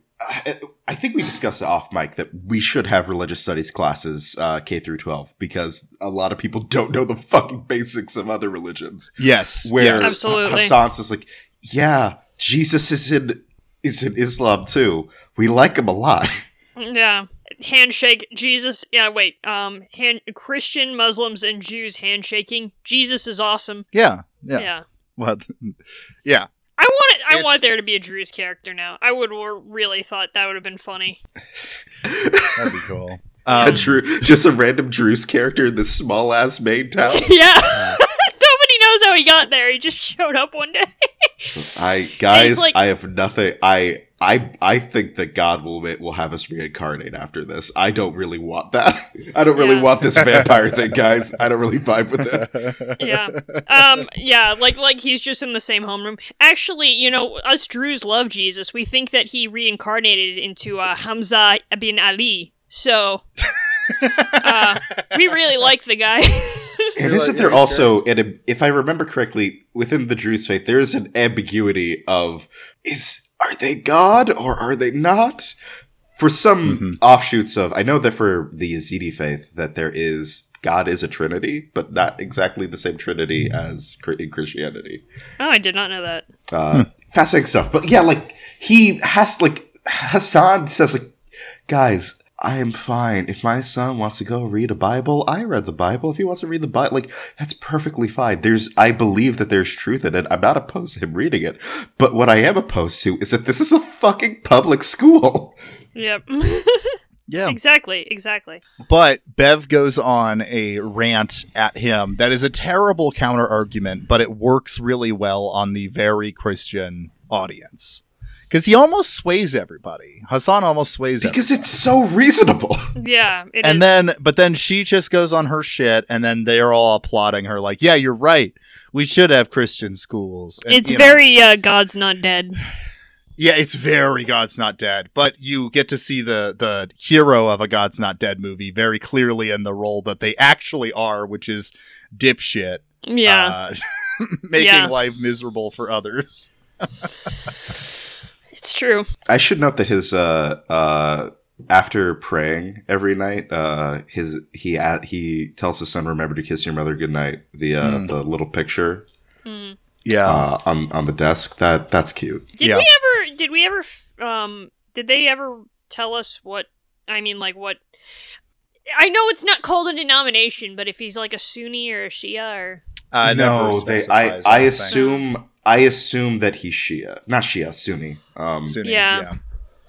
uh, I think we discussed it off mic that we should have religious studies classes uh, K through 12 because a lot of people don't know the fucking basics of other religions. Yes. where yes. Absolutely. Hassan says like, "Yeah, Jesus is in is in Islam too. We like him a lot." Yeah. Handshake. Jesus. Yeah. Wait. Um. Hand. Christian, Muslims, and Jews handshaking. Jesus is awesome. Yeah. Yeah. Yeah. What? Yeah. I want it. I It's- want there to be a Druze character now. I would w- really thought that would have been funny. That'd be cool. a Um, Drew, just a random Druze character in this small ass Maine town. yeah. Nobody knows how he got there. He just showed up one day. I guys, like- I have nothing. I I I think that God will ma- will have us reincarnate after this. I don't really want that. I don't really Yeah. want this vampire thing, guys. I don't really vibe with it. yeah. Um. Yeah. Like like he's just in the same homeroom. Actually, you know, us Druze love Jesus. We think that he reincarnated into uh, Hamza bin Ali. So. uh, we really like the guy. And isn't like, there yeah, also, an, if I remember correctly, within the Druze faith, there is an ambiguity of is are they God or are they not? For some Mhm. offshoots of, I know that for the Yazidi faith, that there is God is a Trinity, but not exactly the same Trinity as in Christianity. oh, I did not know that. Uh, Fascinating stuff, but yeah, like he has like Hassan says like, guys. I am fine. If my son wants to go read a Bible, I read the Bible. If he wants to read the Bible, like that's perfectly fine. There's, I believe that there's truth in it. I'm not opposed to him reading it. But what I am opposed to is that this is a fucking public school. Yep. Yeah. Exactly, exactly. But Bev goes on a rant at him that is a terrible counter argument, but it works really well on the very Christian audience. Because he almost sways everybody. Hassan almost sways everybody. Because it's so reasonable. Yeah, it and is. then but then she just goes on her shit and then they're all applauding her like yeah you're right we should have christian schools And, it's you know, very uh, God's not dead. yeah it's very god's not dead but you get to see the the hero of a god's not dead movie very clearly in the role that they actually are which is dipshit Yeah, uh, making Yeah. life miserable for others it's true. I should note that his uh uh after praying every night, uh his he a he tells his son, "Remember to kiss your mother goodnight." The uh Mm. the little picture Mm. yeah uh on on the desk that that's cute. Did Yeah. we ever? Did we ever? Um, did they ever tell us what? I mean, like what? I know it's not called a denomination, but if he's like a Sunni or a Shia or uh, no, they I specifies, I don't assume I assume that he's Shia, not Shia, Sunni. Um, Sunni, Yeah. yeah.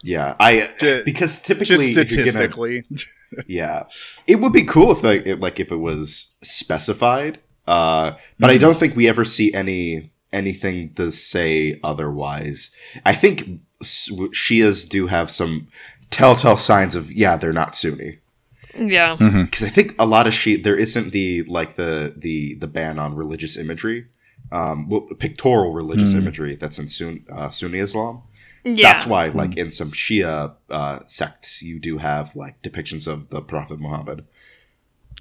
yeah, I Ju- because typically just if gonna- statistically Yeah, it would be cool if like it, like if it was specified. Uh, but I Mhm. don't think we ever see any anything to say otherwise. I think Shias do have some telltale signs of yeah they're not Sunni yeah, because I think a lot of Shia there isn't the like the the the ban on religious imagery, um, well, pictorial religious Mm. imagery that's in Sun, uh, Sunni Islam. yeah. That's why like in some Shia uh, sects you do have like depictions of the Prophet Muhammad.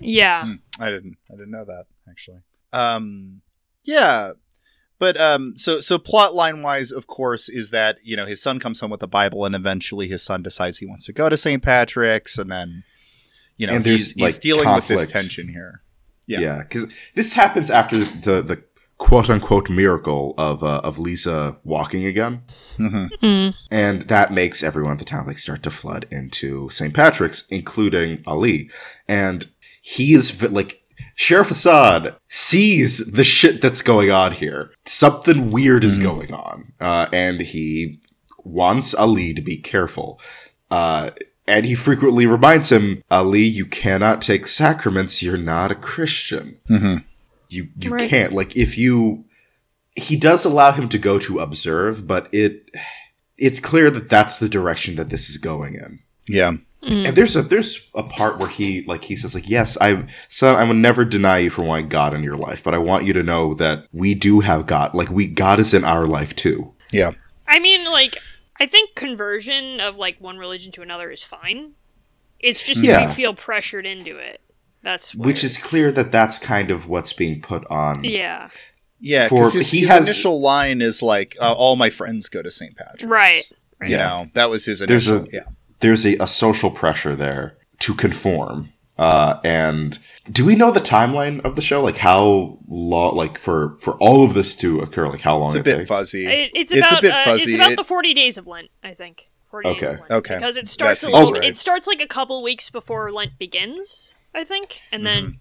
yeah. Hmm, I didn't. I didn't know that actually. Um, yeah, but um, so so plot line wise, of course, is that you know his son comes home with the Bible, and eventually his son decides he wants to go to St. Patrick's, and then you know And there's, he's he's like, dealing with this tension here. Yeah. Yeah, because this happens after the the quote unquote miracle of uh, of Leeza walking again, hmm Mm. and that makes everyone at the town like start to flood into St. Patrick's, including Ali, and he is like Sheriff Assad sees the shit that's going on here. Something weird is Mhm. going on, uh, and he wants Ali to be careful. Uh, and he frequently reminds him, Ali, you cannot take sacraments. You're not a Christian. hmm You you Right. can't like if you. He does allow him to go to observe, but it it's clear that that's the direction that this is going in. Yeah. Mm. And there's a there's a part where he like he says like yes I son I will never deny you for wanting God in your life, but I want you to know that we do have God. Like we God is in our life too. Yeah. I mean, like, I think conversion of like one religion to another is fine. It's just Yeah. we feel pressured into it. That's Which is clear that that's kind of what's being put on. yeah, Yeah. Because his, he his has- initial line is like, uh, "All my friends go to St. Patrick's." right. You know, that was his There's initial. a- yeah. There's a, a social pressure there to conform. Uh, and do we know the timeline of the show? Like how long? Like for for all of this to occur? Like how long? It's a it bit takes? fuzzy. It, it's It's a about bit uh, fuzzy. it's about It- the forty days of Lent, I think. Forty days Okay. of Lent. Okay. Because it starts a little. right. It starts like a couple weeks before Lent begins, I think, and then. Mm-hmm.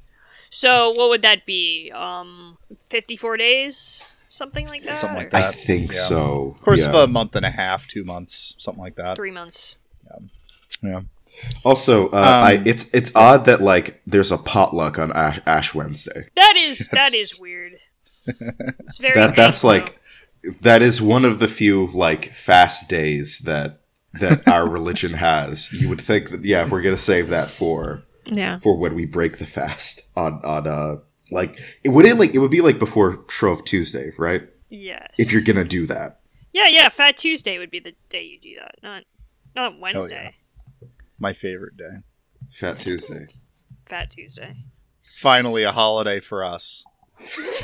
So what would that be? Um, fifty-four days, something like that. Something like that. I think Yeah. so. course yeah. of a month and a half, two months, something like that. Three months. Yeah. yeah. Also, uh, Um, I, it's it's odd that like there's a potluck on Ash, Ash Wednesday. That is that Yes. is weird. It's very. That that's Anglo. like that is one of the few like fast days that that our religion has. You would think that yeah, we're gonna save that for Yeah. for when we break the fast on on uh like it would it like it would be like before Shrove Tuesday, right? Yes. If you're gonna do that. Yeah, yeah. Fat Tuesday would be the day you do that, not not Wednesday. My favorite day. Fat Tuesday. Fat Tuesday. Finally, a holiday for us.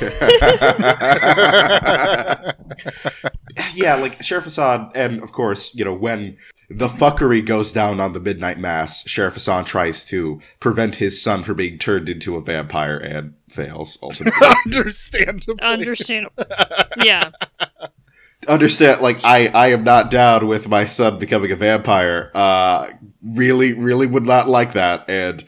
yeah, like Sheriff Assad, and of course, you know, when the fuckery goes down on the midnight mass, Sheriff Hassan tries to prevent his son from being turned into a vampire and fails ultimately. Understandably. Understandable. yeah. Understand, like I, I am not down with my son becoming a vampire. Uh, really, really would not like that, and.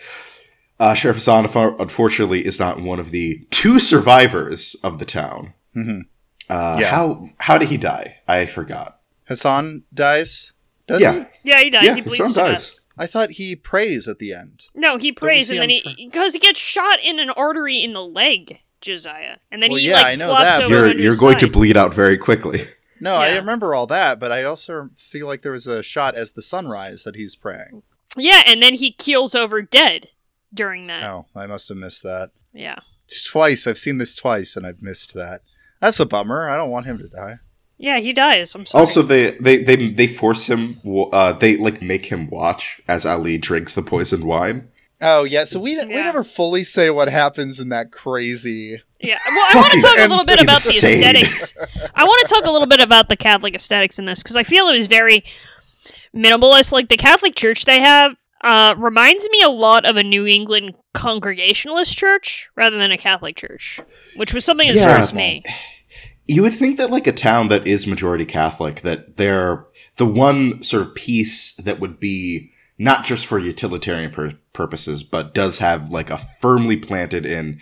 Uh, Sheriff Hassan, unfortunately, is not one of the two survivors of the town. Mhm. Uh, Yeah. How how did he die? I forgot. Hassan dies. Does yeah, he? Yeah, he dies. yeah, he bleeds to dies. death. I thought he prays at the end. No, he prays and then he because he gets shot in an artery in the leg, Josiah, and then Well, he yeah, I like know flops that, over You're you're going to bleed out very quickly. No, I remember all that, but I also feel like there was a shot as the sunrise that he's praying. Yeah, and then he keels over dead during that. Oh, I must have missed that. Yeah. Twice. I've seen this twice and I've missed that. That's a bummer. I don't want him to die. Yeah, he dies. I'm sorry. Also, they they they they force him. Uh, they like make him watch as Ali drinks the poisoned wine. Oh yeah, so we we never fully say what happens in that crazy. Yeah. Well, I want to talk a little bit about the aesthetics. I want to talk a little bit about the Catholic aesthetics in this because I feel it was very minimalist. Like the Catholic Church they have uh, reminds me a lot of a New England Congregationalist church rather than a Catholic church, which was something that Yeah. stressed me. You would think that like a town that is majority Catholic, that they're the one sort of piece that would be not just for utilitarian pur- purposes, but does have like a firmly planted in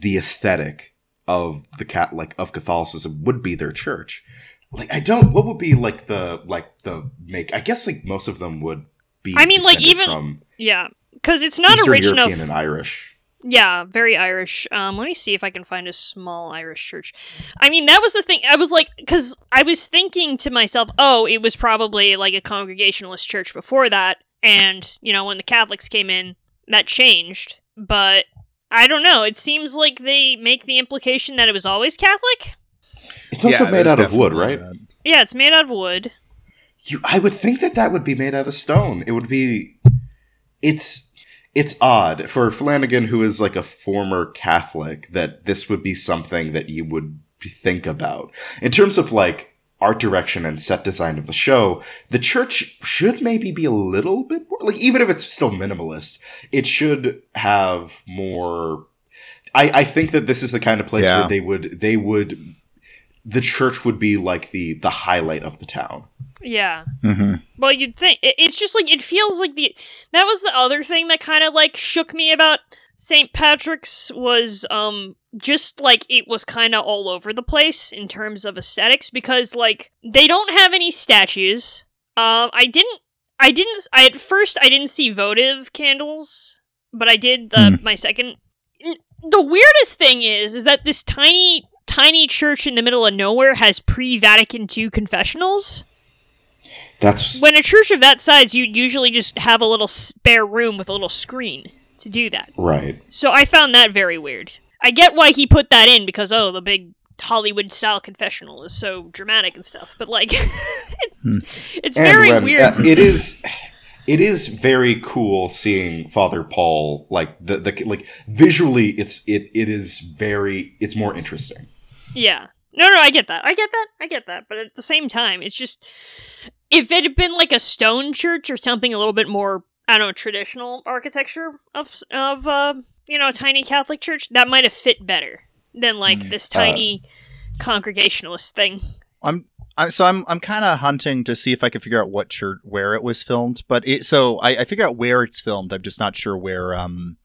the aesthetic of the cat like of Catholicism would be their church. Like I don't. What would be like the like the make? I guess like most of them would be. I mean, like, even- from Yeah, because it's not Eastern original. European and Irish. Yeah, very Irish. Um, let me see if I can find a small Irish church. I mean, that was the thing. I was like, because I was thinking to myself, oh, it was probably like a Congregationalist church before that, and you know, when the Catholics came in, that changed. But I don't know. It seems like they make the implication that it was always Catholic. It's also Yeah, made out of wood, right? that. Yeah, it's made out of wood. You, I would think that that would be made out of stone. It would be. It's it's odd for Flanagan, who is like a former Catholic, that this would be something that you would think about in terms of like art direction and set design of the show. The church should maybe be a little bit more like, even if it's still minimalist, it should have more. I, I think that this is the kind of place Yeah. where they would they would the church would be like the the highlight of the town. Yeah. Mm-hmm. Well, you'd think it's just like it feels like the that was the other thing that kind of like shook me about St. Patrick's was um just like it was kind of all over the place in terms of aesthetics because like they don't have any statues. Um I didn't I didn't I at first I didn't see votive candles, but I did the my second the weirdest thing is is that this tiny tiny church in the middle of nowhere has pre-Vatican II confessionals That's when a church of that size, you usually just have a little spare room with a little screen to do that. right. So I found that very weird. I get why he put that in because oh, the big Hollywood style confessional is so dramatic and stuff, but like it's very when- weird. uh, it is. It is very cool seeing Father Paul like the, the like visually. It's it it is very it's more interesting. Yeah. No, no, I get that. I get that. I get that. But at the same time, it's just if it had been like a stone church or something a little bit more, I don't know, traditional architecture of of uh, you know, a tiny Catholic church, that might have fit better than like this tiny congregationalist thing. I'm I, so I'm I'm kind of hunting to see if I can figure out what church where it was filmed. But it so I, I figure out where it's filmed. I'm just not sure where um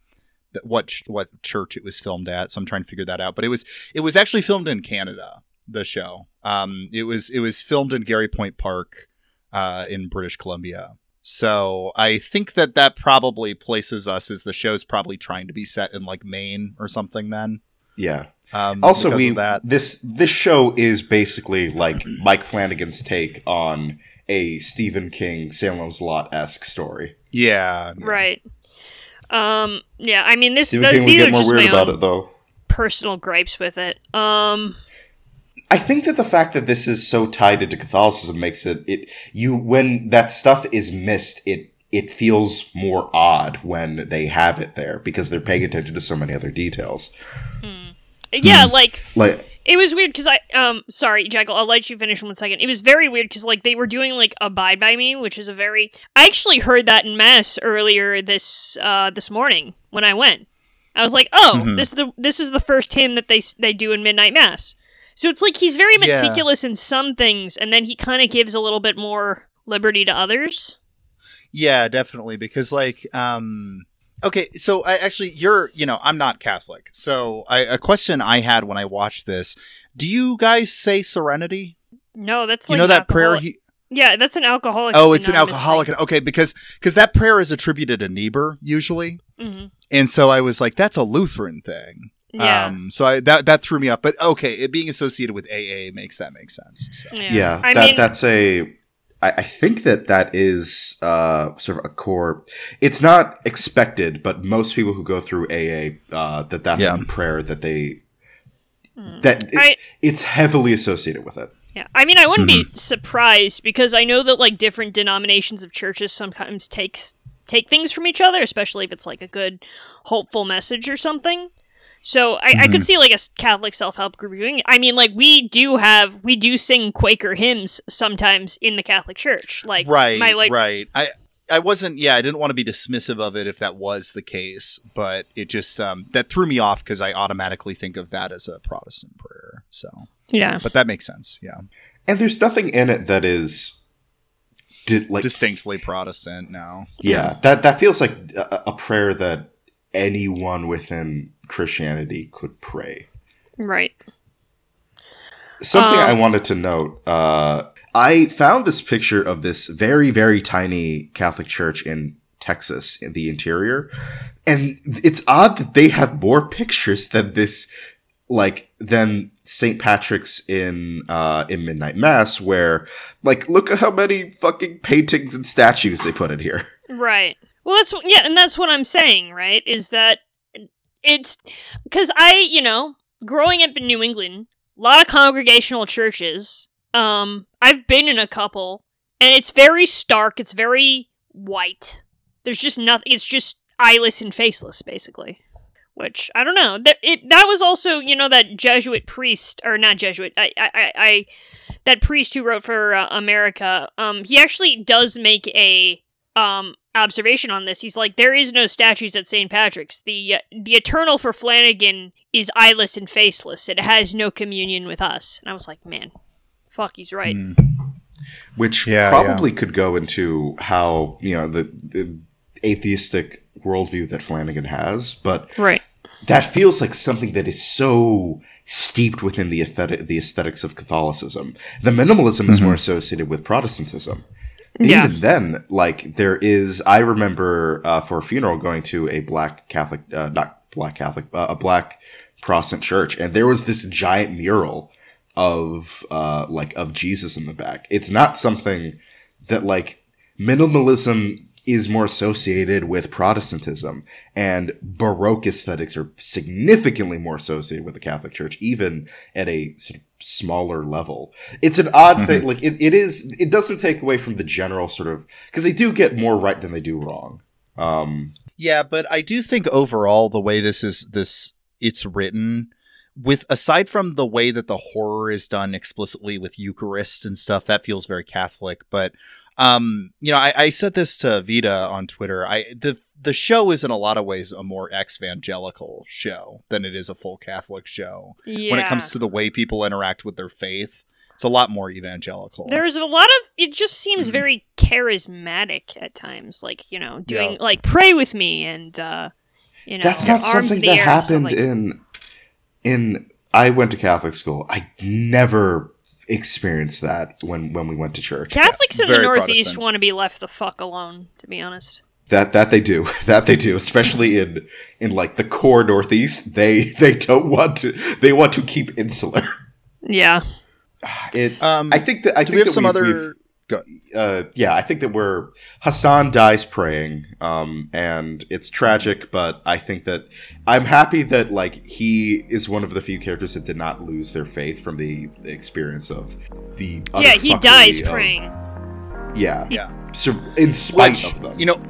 what ch- what church it was filmed at. So I'm trying to figure that out. But it was it was actually filmed in Canada. The show. Um, it was it was filmed in Garry Point Park, uh, in British Columbia. So I think that that probably places us as the show's probably trying to be set in like Maine or something. Then Yeah. um, Also, we that. this this show is basically like Mike Flanagan's take on a Stephen King Salem's Lot esque story. Yeah, yeah. Right. Um yeah, I mean this Stephen th- King would get more weird about own it though. personal gripes with it. Um I think that the fact that this is so tied into Catholicism makes it it you when that stuff is missed it it feels more odd when they have it there because they're paying attention to so many other details. yeah, like Like It was weird because I um sorry Jackal I'll let you finish in one second. It was very weird because like they were doing like Abide by Me, which is a very I actually heard that in mass earlier this uh this morning when I went. I was like, oh, Mhm. this is the this is the first hymn that they they do in midnight mass. So it's like he's very Yeah. meticulous in some things, and then he kind of gives a little bit more liberty to others. Yeah, definitely. Because like, um, okay, so I actually, you're, you know, I'm not Catholic. So I, a question I had when I watched this: Do you guys say Serenity? No, that's you know that prayer? He, Yeah, that's an alcoholic. Oh, it's an alcoholic. Okay, because because that prayer is attributed to Niebuhr usually, hmm and so I was like, that's a Lutheran thing. Yeah. Um, so I that that threw me up. But okay, it being associated with AA makes that make sense. So. yeah. Yeah, I that mean, that's a I, think that that is uh, sort of a core. It's not expected, but most people who go through AA, uh, that that's Yeah. a prayer that they that it- I- it's heavily associated with it. Yeah, I mean, I wouldn't Mm-hmm. be surprised because I know that like different denominations of churches sometimes takes take things from each other, especially if it's like a good, hopeful message or something. So I, I Mm-hmm. could see like a Catholic self help group doing. I mean, like we do have we do sing Quaker hymns sometimes in the Catholic Church. Like right my like right i i wasn't yeah i didn't want to be dismissive of it if that was the case but it just um that threw me off because i automatically think of that as a protestant prayer so yeah but that makes sense yeah And there's nothing in it that is did like distinctly protestant now yeah that that feels like a, a prayer that anyone within Christianity could pray. right. Something Um, I wanted to note. Uh, I found this picture of this very, very tiny Catholic church in Texas, in the interior, and it's odd that they have more pictures than this, like than St. Patrick's in uh, in Midnight Mass, where like look at how many fucking paintings and statues they put in here. Right. Well, that's yeah, and that's what I'm saying, right? Is that it's because I, you know, growing up in New England, a lot of congregational churches. Um, I've been in a couple, and it's very stark. It's very white. There's just nothing. It's just eyeless and faceless, basically. Which I don't know. That it that was also you know that Jesuit priest or not Jesuit. I I I, I that priest who wrote for uh, America. Um, he actually does make a um observation on this. He's like, there is no statues at St. Patrick's. The uh, the eternal for Flanagan is eyeless and faceless. It has no communion with us. And I was like, man, fuck, he's right. which Yeah, probably could go into how you know the, the atheistic worldview that Flanagan has, but Right. that feels like something that is so steeped within the aesthetic, the aesthetics of Catholicism. The minimalism is more associated with Protestantism. Yeah. Even then, like there is, I remember uh, for a funeral going to a black Catholic, uh, not black Catholic, uh, a black Protestant church, and there was this giant mural of uh, like of Jesus in the back. It's not something that like minimalism is more associated with Protestantism and Baroque aesthetics are significantly more associated with the Catholic Church, even at a sort of smaller level. It's an odd thing. Like it, it is, it doesn't take away from the general sort of, because they do get more right than they do wrong. Um, Yeah, but I do think overall the way this is this it's written with aside from the way that the horror is done explicitly with Eucharist and stuff, that feels very Catholic. But um, you know, I, I said this to Vita on Twitter. I the the show is in a lot of ways a more evangelical show than it is a full Catholic show. Yeah. When it comes to the way people interact with their faith, it's a lot more evangelical. There's a lot of it just seems Mhm. very charismatic at times, like, you know, doing Yeah. like pray with me and uh you know that's not arms in something the that air and stuff happened like- in, in, I went to Catholic school. I never experienced that when, when we went to church. Catholics in the Northeast Protestant. want to be left the fuck alone, to be honest. That that they do. That they do, especially in in like the core Northeast. They they don't want to. They want to keep insular. Yeah. It. um, I think that I do think we have that some we've- other? we've- Go, uh, yeah, I think that we're Hassan dies praying, um, and it's tragic. But I think that I'm happy that like he is one of the few characters that did not lose their faith from the experience of the. yeah, he dies of- praying. Yeah, yeah. So, in spite Which, of them, you know,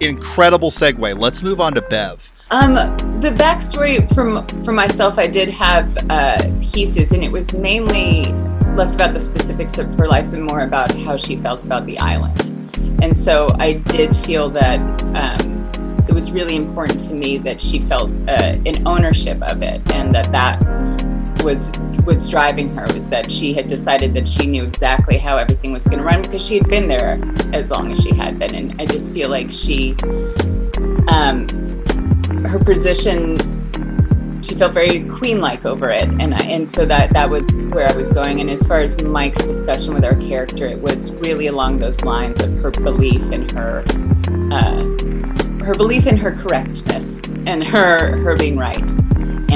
incredible segue. Let's move on to Bev. Um, the backstory from from myself, I did have uh, pieces, and it was mainly less about the specifics of her life and more about how she felt about the island. And so I did feel that um, it was really important to me that she felt uh, an ownership of it, and that that was what's driving her was that she had decided that she knew exactly how everything was going to run because she had been there as long as she had been, and I just feel like she. Um, her position she felt very queen-like over it, and I, and so that that was where I was going. And as far as Mike's discussion with our character, it was really along those lines of her belief in her. Uh, her belief in her correctness and her her being right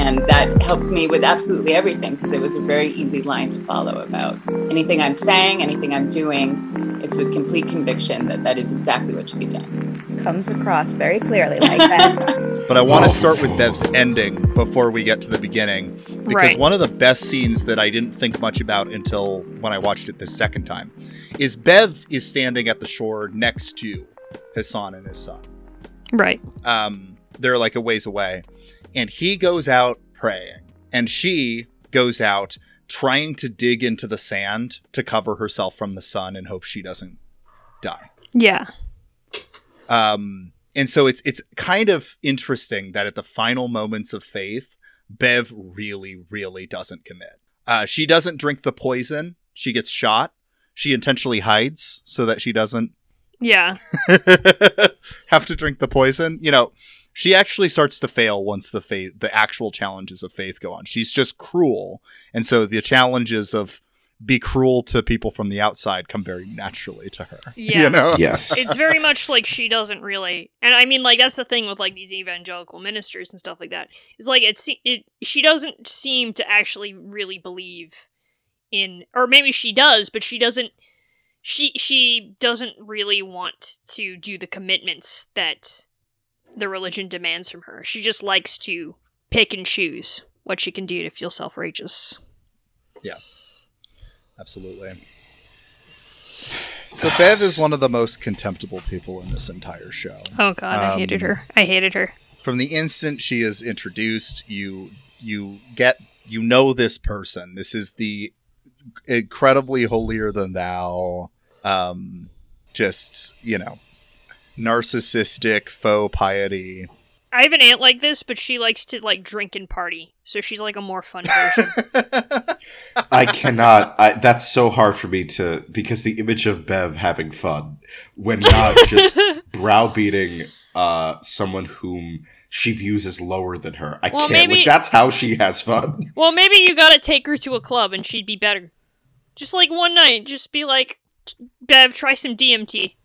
and that helped me with absolutely everything because it was a very easy line to follow about anything i'm saying anything i'm doing it's with complete conviction that that is exactly what should be done Comes across very clearly like that. But I want to start with Bev's ending before we get to the beginning, because Right. one of the best scenes that I didn't think much about until when I watched it the second time is Bev is standing at the shore next to Hassan and his son. Right. Um, they're like a ways away, and he goes out praying, and she goes out trying to dig into the sand to cover herself from the sun and hope she doesn't die. Yeah. Um, and so it's it's kind of interesting that at the final moments of faith, Bev really, really doesn't commit. Uh, she doesn't drink the poison. She gets shot. She intentionally hides so that she doesn't Yeah. have to drink the poison. You know, she actually starts to fail once the faith, the actual challenges of faith go on. She's just cruel, and so the challenges of be cruel to people from the outside come very naturally to her. Yeah. You know? Yes. it's very much like she doesn't really and i mean like that's the thing with like these evangelical ministers and stuff like that it's like it's it she doesn't seem to actually really believe in or maybe she does but she doesn't she she doesn't really want to do the commitments that the religion demands from her she just likes to pick and choose what she can do to feel self-righteous Yeah. Absolutely. So Bev is one of the most contemptible people in this entire show. oh god i hated Um, her i hated her From the instant she is introduced, you you get you know this person. This is the incredibly holier than thou um just, you know, narcissistic faux piety. I have an aunt like this, but she likes to like drink and party, so she's like a more fun version. I cannot. I, that's so hard for me to because the image of Bev having fun when not just browbeating uh, someone whom she views as lower than her. I Well, can't. maybe- Like that's how she has fun. well, maybe you gotta take her to a club and she'd be better. Just like one night, just be like, Bev, try some DMT.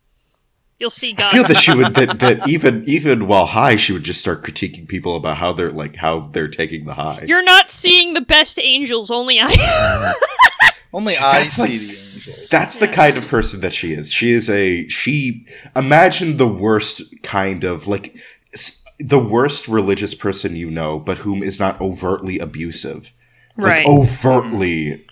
You'll see God. I feel that she would that, that even even while high, she would just start critiquing people about how they're like how they're taking the high. You're not seeing the best angels, only I. Only I That's like- see the angels. That's the kind of person that she is. She is a she. Imagine the worst kind of like the worst religious person you know, but whom is not overtly abusive. right. Like overtly. Mm.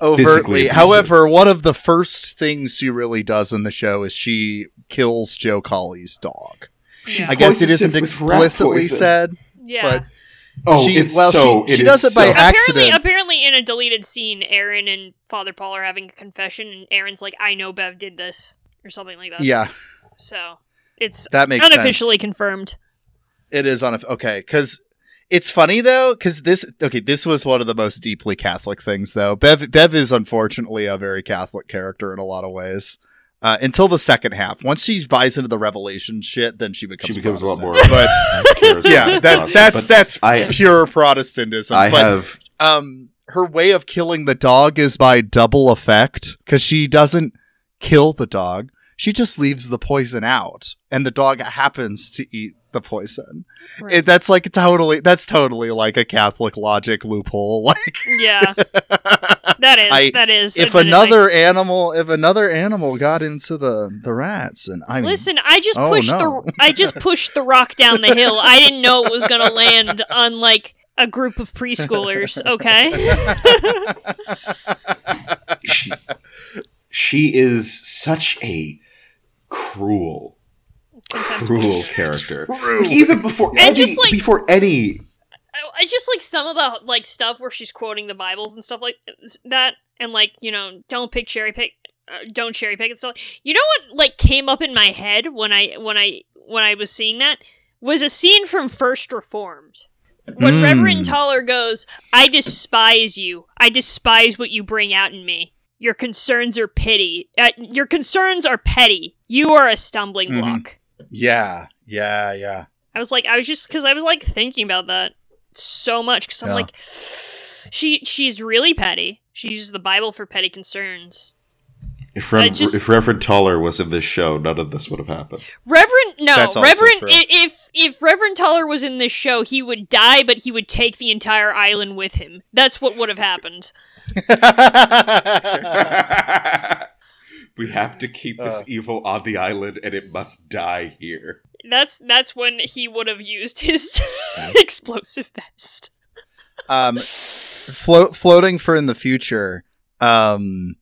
overtly. However, one of the first things she really does in the show is she kills Joe Collie's dog. Yeah. I guess it Poisons isn't it with rat explicitly said, yeah. but Oh, she it's well so. she, she does it by so- accident. apparently, in a deleted scene, Erin and Father Paul are having a confession, and Erin's like, "I know Bev did this," or something like that. yeah, So it's that makes unofficially sense. confirmed. It is on okay because it's funny though because this okay this was one of the most deeply Catholic things though. Bev Bev is unfortunately a very Catholic character in a lot of ways. Uh, until the second half, once she buys into the revelation shit, then she becomes She becomes a lot more. But yeah, that's that's that's I- pure Protestantism. I but have. um, her way of killing the dog is by double effect because she doesn't kill the dog; she just leaves the poison out, and the dog happens to eat the poison. Right. It, that's like totally. That's totally like a Catholic logic loophole. Like, Yeah, that is I- that is. if admittedly. another animal, if another animal got into the the rats, and I mean, Listen, I just Oh, pushed no. the I just pushed the rock down the hill. I didn't know it was gonna land on like a group of preschoolers. Okay, She, she is such a cruel, cruel character. Like, even before And any, just, like- before any I just like some of the like stuff where she's quoting the Bibles and stuff like that, and like you know, don't pick cherry pick, uh, don't cherry pick and stuff. You know what like came up in my head when I when I when I was seeing that was a scene from First Reformed. When Mm. Reverend Toller goes, I despise you. I despise what you bring out in me. Your concerns are pity. Uh, your concerns are petty. You are a stumbling Mhm. block. Yeah, yeah, yeah. I was like, I was just because I was like thinking about that. so much because I'm Yeah. like, she she's really petty. She uses the Bible for petty concerns. If, Rev- just- if Reverend Toller was in this show, none of this would have happened. Reverend, no, That's Reverend. If if Reverend Toller was in this show, he would die, but he would take the entire island with him. That's what would have happened. we have to keep this Uh. evil on the island, and it must die here. That's that's when he would have used his explosive vest. um, float floating for in the future. Um,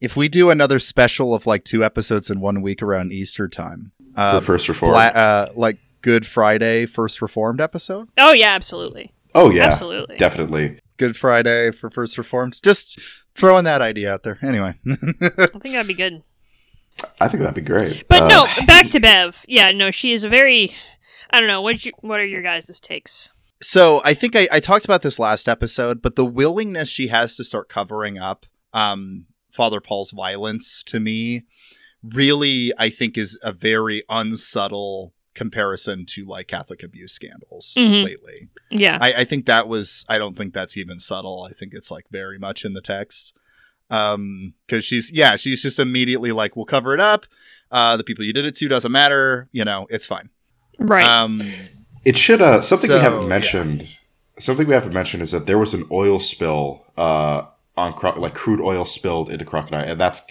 if we do another special of like two episodes in one week around Easter time, uh, For First Reform. Bla- uh, like Good Friday, First Reformed episode. Oh yeah, absolutely, oh yeah, absolutely. definitely. Good Friday for First Reformed. Just throwing that idea out there. Anyway, I think that'd be good. I think that'd be great. But Uh, no, back to Bev. Yeah, no, she is a very. I don't know. What you, What are your guys' takes? so I think I, I talked about this last episode, but the willingness she has to start covering up um, Father Paul's violence to me really, I think, is a very unsubtle comparison to like Catholic abuse scandals Mhm. lately. Yeah, I, I think that was, I don't think that's even subtle. I think it's like very much in the text. Um, cause she's, yeah, she's just immediately like, we'll cover it up. Uh, the people you did it to doesn't matter. You know, it's fine. right. Um, It should uh something we haven't yeah. mentioned. Something we haven't mentioned is that there was an oil spill uh on cro- like crude oil spilled into Crocodile, and that's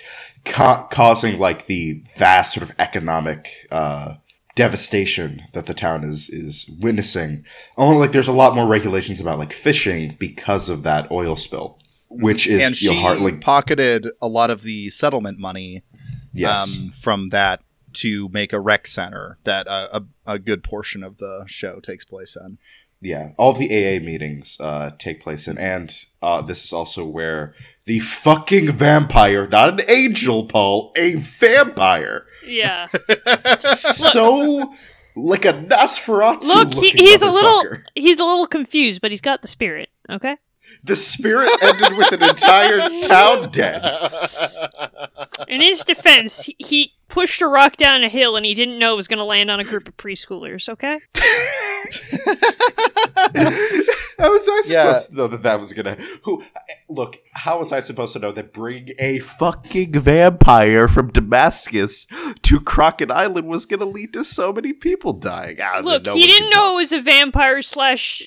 ca- causing like the vast sort of economic uh devastation that the town is is witnessing. Only like there's a lot more regulations about like fishing because of that oil spill, which is and you know, she pocketed a lot of the settlement money yes. um, from that to make a rec center that uh, a, a good portion of the show takes place in. Yeah, all the AA meetings uh, take place in, and uh, this is also where the fucking vampire, not an angel, Paul, a vampire, yeah. so like a Nosferatu. Look, he, he's a little he's a little confused, but he's got the spirit. Okay. The spirit ended with an entire town dead. In his defense, he, he pushed a rock down a hill and he didn't know it was going to land on a group of preschoolers. Okay. How was I supposed Yeah. to know that that was gonna? Who? Look, how was I supposed to know that bringing a fucking vampire from Damascus to Crockett Island was gonna lead to so many people dying? I don't Look, he didn't to know it was a vampire slash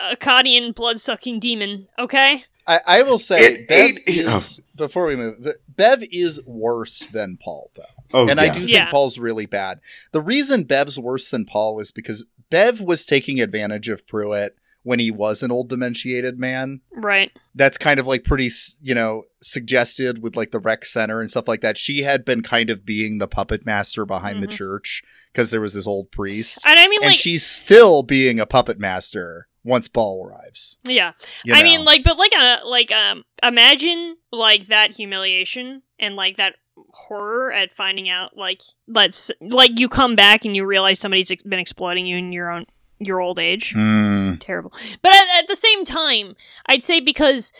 uh, Akkadian blood sucking demon. Okay. I, I will say, It Bev ain't- is, before we move, Bev is worse than Paul, though. Oh, and I do think Yeah. Paul's really bad. The reason Bev's worse than Paul is because Bev was taking advantage of Pruitt when he was an old dementiated man. Right. That's kind of like pretty, you know, suggested with like the rec center and stuff like that. She had been kind of being the puppet master behind the Mhm. church because there was this old priest. And I mean, and like, she's still being a puppet master once Paul arrives. yeah. you I mean, like, but like, uh, like, um, imagine like that humiliation and like that horror at finding out, like, let's, like, you come back and you realize somebody's been exploiting you in your own your old age. Hmm. terrible. But at, at the same time, I'd say because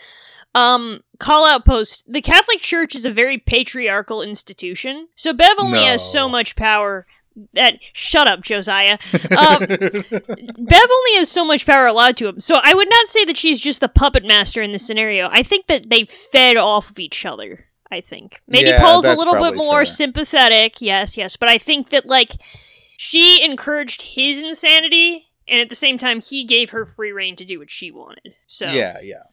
um call out post the Catholic Church is a very patriarchal institution. So Bev only has so much power that shut up Josiah. Um, Bev only has so much power allowed to him. So I would not say that she's just the puppet master in this scenario. I think that they fed off of each other. I think maybe Yeah, Paul's a little bit more fair. sympathetic. Yes, yes, but I think that like she encouraged his insanity, and at the same time, he gave her free reign to do what she wanted. So Yeah, yeah.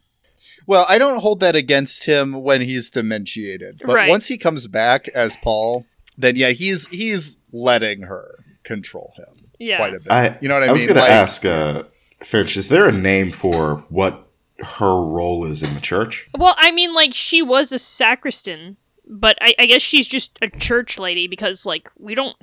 Well, I don't hold that against him when he's dementiated, but Right. once he comes back as Paul, then yeah, he's he's letting her control him yeah, quite a bit. I- you know what I, I was going to Like, ask, uh, Finch, is there a name for what her role is in the church? Well, I mean, like she was a sacristan, but I, I guess she's just a church lady because, like, we don't,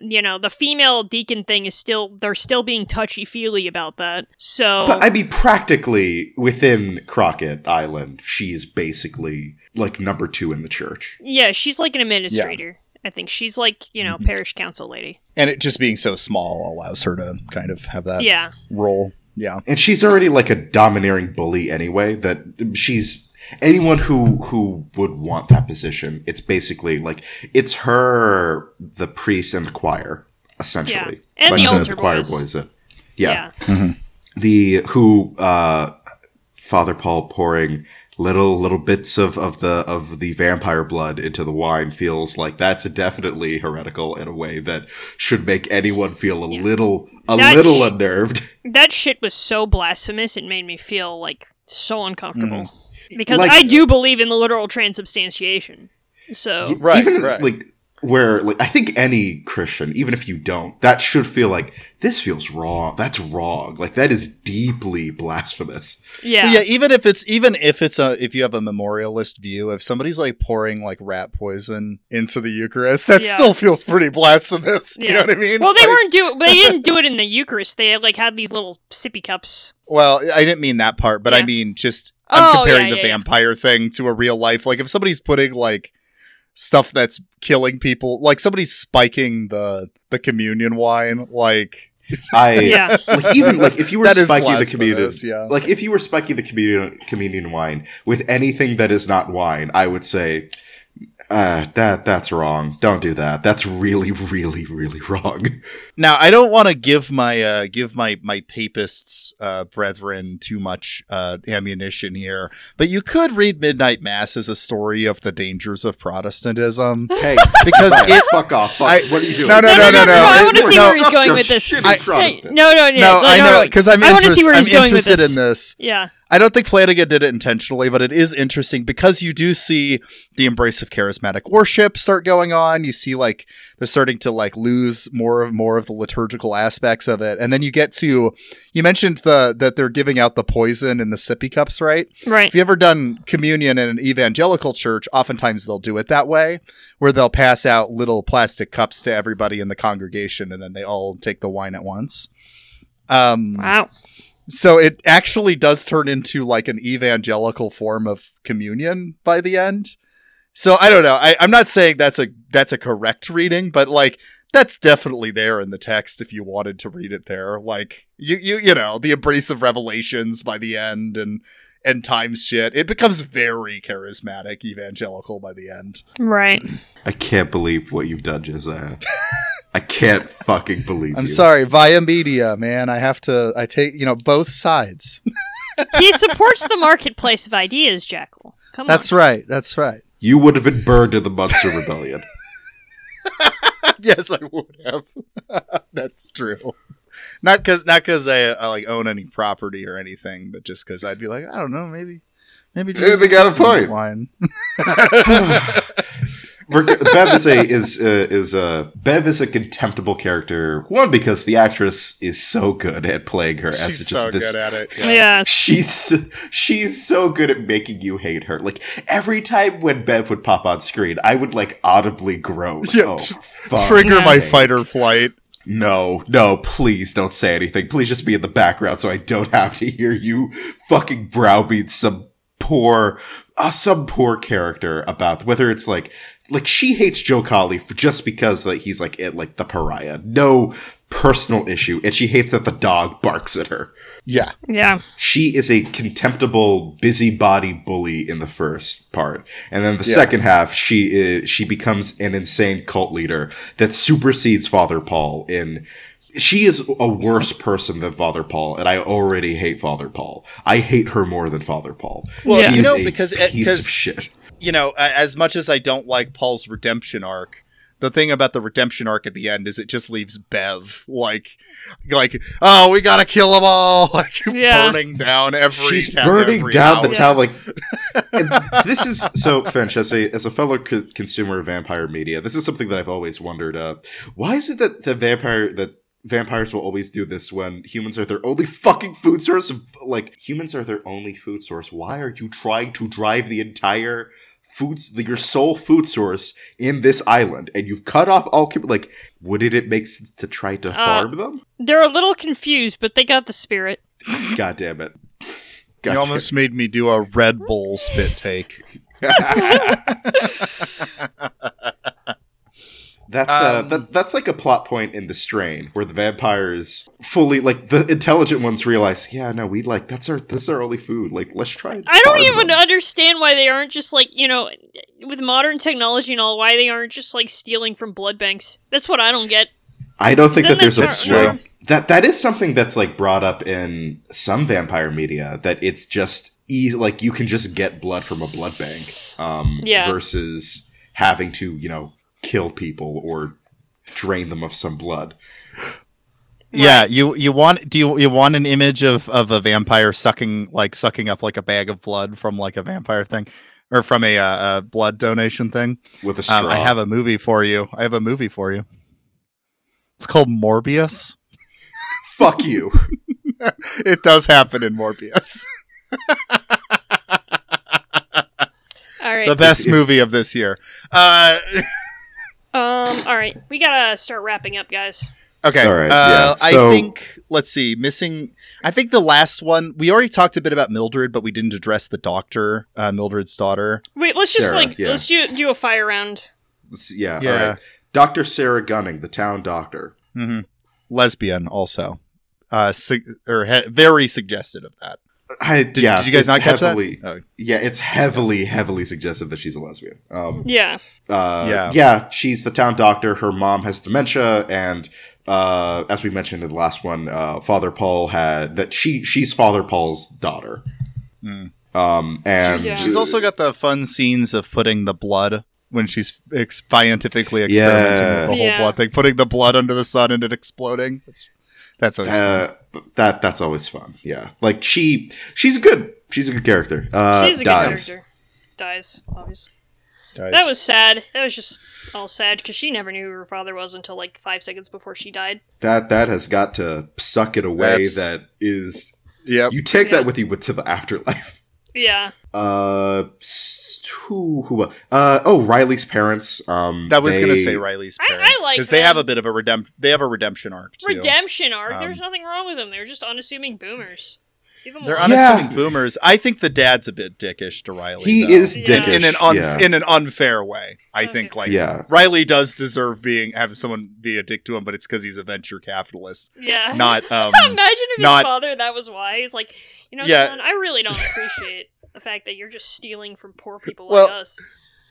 you know, the female deacon thing is still they're still being touchy feely about that. So But I mean, practically within Crockett Island, she is basically like number two in the church. yeah, she's like an administrator. I think she's like you know mm-hmm. parish council lady. and it just being so small allows her to kind of have that Yeah, role. Yeah. And she's already like a domineering bully anyway, that she's anyone who who would want that position, it's basically like it's her, the priest and the choir, essentially. Yeah. And like the altar choir boys. boys. uh, yeah. yeah. the who uh Father Paul pouring little little bits of of the of the vampire blood into the wine feels like that's definitely heretical in a way that should make anyone feel a little a That little sh- unnerved. That shit was so blasphemous, it made me feel like so uncomfortable. Because Like- I do believe in the literal transubstantiation. So Y- Right, even right. like where like I think any Christian, even if you don't, that should feel like this feels wrong. That's wrong. Like that is deeply blasphemous. yeah. But yeah, even if it's even if it's a if you have a memorialist view, if somebody's like pouring like rat poison into the Eucharist, that Yeah. still feels pretty blasphemous. You know what I mean? Well, they Like- weren't do they didn't do it in the Eucharist. They like had these little sippy cups. Well, I didn't mean that part, but I mean just I'm Oh, comparing yeah, the yeah, yeah. vampire thing to a real life. Like if somebody's putting like stuff that's killing people, like somebody's spiking the the communion wine, like I Yeah. like even like if you were spiking the communion yeah. like if you were spiking the communion communion wine with anything that is not wine, I would say uh that that's wrong. Don't do that. That's really really really wrong. Now, I don't want to give my uh, give my my papists uh, brethren too much uh, ammunition here, but you could read Midnight Mass as a story of the dangers of Protestantism Hey, because it. fuck off. Fuck, I- what are you doing? no, no, No, no, no, no, I wanna see no, where he's going with this. I- Hey, Protestant. no, no, yeah, No, I know because I'm, I want interest- see where I'm going with interested this. in this. Yeah. I don't think Flanagan did it intentionally, but it is interesting because you do see the embrace of charismatic worship start going on. You see like they're starting to like lose more of more of the liturgical aspects of it, and then you get to you mentioned the that they're giving out the poison in the sippy cups, right? Right. If you ever done communion in an evangelical church, oftentimes they'll do it that way, where they'll pass out little plastic cups to everybody in the congregation, and then they all take the wine at once. Um, Wow. So it actually does turn into like an evangelical form of communion by the end. So I don't know. I, I'm not saying that's a that's a correct reading, but like that's definitely there in the text if you wanted to read it there. Like you you you know the embrace of revelations by the end and and times shit. It becomes very charismatic evangelical by the end. Right. I can't believe what you've done, Josiah. I can't fucking believe I'm you. sorry, via media, man. I have to. I take you know both sides. he supports the marketplace of ideas, Jackal. Come on. That's on. right. That's right. You would have been burned in the Munster Rebellion. yes, I would have. That's true. Not because not because I, I like own any property or anything, but just because I'd be like, I don't know, maybe maybe Maybe they Jesus got a point. Wine. Reg- Bev is a is uh, is a Bev is a contemptible character. One because the actress is so good at playing her as She's just so this. good at it. Yeah. She's she's so good at making you hate her. Like every time when Bev would pop on screen, I would like audibly groan. Yeah, oh, tr- fuck Trigger my fight or flight. No, no, please don't say anything. Please just be in the background so I don't have to hear you fucking browbeat some poor, uh, some poor character about whether it's like, like she hates Joe Collie for just because like he's like it, like the pariah. No personal issue, and she hates that the dog barks at her. Yeah, Yeah. She is a contemptible busybody bully in the first part, and then the Yeah. second half, she is she becomes an insane cult leader that supersedes Father Paul in. She is a worse person than Father Paul, and I already hate Father Paul. I hate her more than Father Paul. Well, Yeah. You know, a because it- piece of 'cause- shit. you know, as much as I don't like Paul's redemption arc, the thing about the redemption arc at the end is it just leaves Bev like, like, oh, we gotta kill them all, like Yeah. burning down every. She's town, burning every down the town. Like this is so Finch as a as a fellow co- consumer of vampire media. This is something that I've always wondered. Uh, why is it that the vampire that vampires will always do this when humans are their only fucking food source? Like humans are their only food source. Why are you trying to drive the entire foods your sole food source in this island and you've cut off all like wouldn't it make sense to try to uh, farm them They're a little confused, but they got the spirit. god damn it God You almost made me do a Red Bull spit take. That's uh, Um, that, that's like a plot point in the strain where the vampires fully like the intelligent ones realize, yeah, no, we like that's our that's our only food. Like, let's try. I don't even them. understand why they aren't just like, you know, with modern technology and all, why they aren't just like stealing from blood banks. That's what I don't get. I don't think that there's a that That's like, that that is something that's like brought up in some vampire media that it's just easy like you can just get blood from a blood bank um Yeah. versus having to you know kill people or drain them of some blood Yeah, you you want do you you want an image of of a vampire sucking like sucking up like a bag of blood from like a vampire thing or from a, uh, a blood donation thing? with a straw Um, I have a movie for you. I have a movie for you. It's called Morbius. fuck you it does happen in Morbius. All right. the best movie of this year. Uh, Um. All right. We gotta start wrapping up, guys. okay. All right, uh, yeah, so- I think let's see. Missing. I think the last one we already talked a bit about Mildred, but we didn't address the doctor, uh, Mildred's daughter. Wait. Let's just Sarah, like yeah. let's do do a fire round. Let's- yeah Yeah. all right dr sarah gunning the town doctor hmm Lesbian, also. Uh, su- or he- very suggested of that. I, Did, yeah, did you guys not catch heavily, that? Oh, Yeah, it's heavily, heavily suggested that she's a lesbian. Um, Yeah. uh, Yeah. yeah, she's the town doctor. Her mom has dementia, and uh, as we mentioned in the last one, uh, Father Paul had that she she's Father Paul's daughter. Hmm. Um, and She's- Yeah. She's also got the fun scenes of putting the blood when she's ex- scientifically experimenting Yeah. with the whole Yeah. blood thing, putting the blood under the sun and it exploding. That's, that's always fun. uh, that that's always fun. Yeah, like she she's a good she's a good character. Uh, She's a good dies. character. Dies, obviously. Guys. That was sad. That was just all sad because she never knew who her father was until like five seconds before she died. That that has got to suck it away. That's- that is yep. you take Yeah. that with you to the afterlife. Yeah. Uh, who who? Uh, oh, Riley's parents. Um, That was they- gonna say Riley's I- I parents like because they have a bit of a redemp. They have a redemption arc too. Redemption arc. Um, There's nothing wrong with them. They're just unassuming boomers. Even They're unassuming Yeah. boomers. I think the dad's a bit dickish to Riley. He though. is Yeah. dickish in an un- yeah. in an unfair way. I Okay. think like yeah. Riley does deserve being have someone be a dick to him, but it's because he's a venture capitalist, Yeah. not um. Imagine if his father that was why. He's like, you know, Yeah. son, I really don't appreciate the fact that you're just stealing from poor people Well, like us.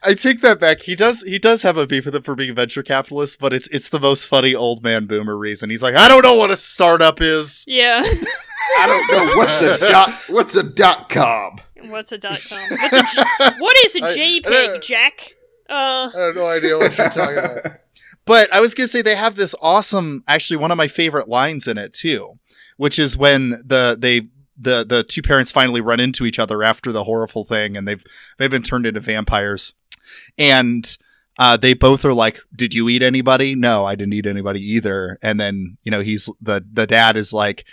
I take that back. He does he does have a beef with him for being a venture capitalist, but it's it's the most funny old man boomer reason. He's like, I don't know what a startup is. Yeah. I don't know what's a dot. What's a dot com? What's a dot com? What's a J- what is a I- JPEG, Jack? Uh, I have no idea what you're talking about. But I was gonna say they have this awesome, actually one of my favorite lines in it too, which is when the they the the two parents finally run into each other after the horrible thing, and they've they've been turned into vampires, and uh, they both are like, "Did you eat anybody?" No, I didn't eat anybody either. And then you know he's the the dad is like.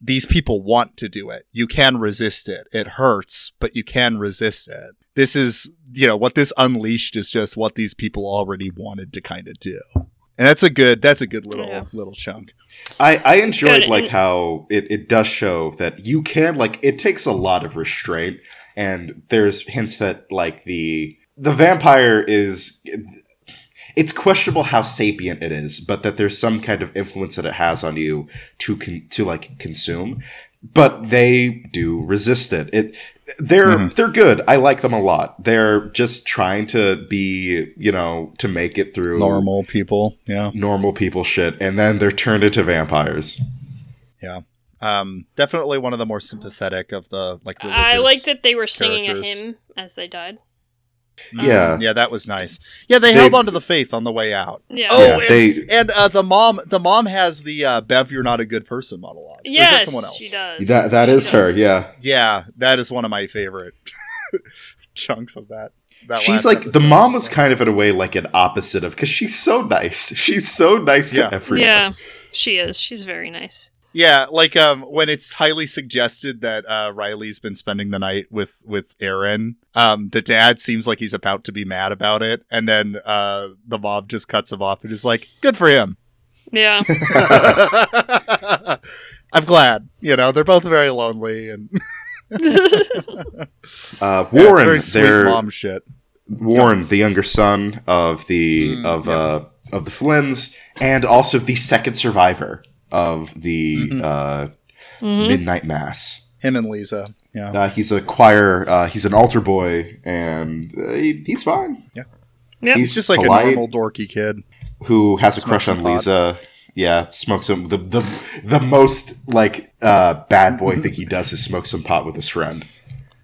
These people want to do it. You can resist it. It hurts, but you can resist it. This is, you know, what this unleashed is just what these people already wanted to kind of do. And that's a good that's a good little Yeah. little chunk. I, I enjoyed good, like how it, it does show that you can like it takes a lot of restraint and there's hints that like the the vampire is it's questionable how sapient it is but that there's some kind of influence that it has on you to con- to like consume but they do resist it it they're Mhm. they're good i like them a lot they're just trying to be you know to make it through Normal people, yeah. normal people shit and then they're turned into vampires Yeah. Um definitely one of the more sympathetic of the like religious. I like that they were singing a hymn as they died. Yeah Yeah, that was nice. Yeah, they, They- held onto the faith on the way out. Yeah. Oh, Yeah, and, they- and uh, the mom the mom has the uh, Bev you're not a good person monologue. Or is that yes, someone else? she does. That that She is her, yeah. Yeah, that is one of my favorite chunks of that. that She's last like the episode. mom was kind of in a way like an opposite of because she's so nice. She's so nice Yeah. to everyone. Yeah, she is. She's very nice. Yeah, like um when it's highly suggested that uh Riley's been spending the night with with Erin, um the dad seems like he's about to be mad about it and then uh the mom just cuts him off and is like, "Good for him." Yeah. I'm glad. You know, they're both very lonely and Uh, Yeah, it's Warren, very sweet mom shit. Warren, the younger son of the Mm, of yep. uh of the Flynns, and also the second survivor of the Mhm. uh, Mhm. midnight mass. Him and Leeza. Yeah. Uh, he's a choir. Uh, he's an altar boy, and uh, he, he's fine. Yep. He's just like polite, a normal dorky kid. who has a crush on some pot. Leeza. yeah, smokes some the the the most like uh bad boy thing he does is smoke some pot with his friend.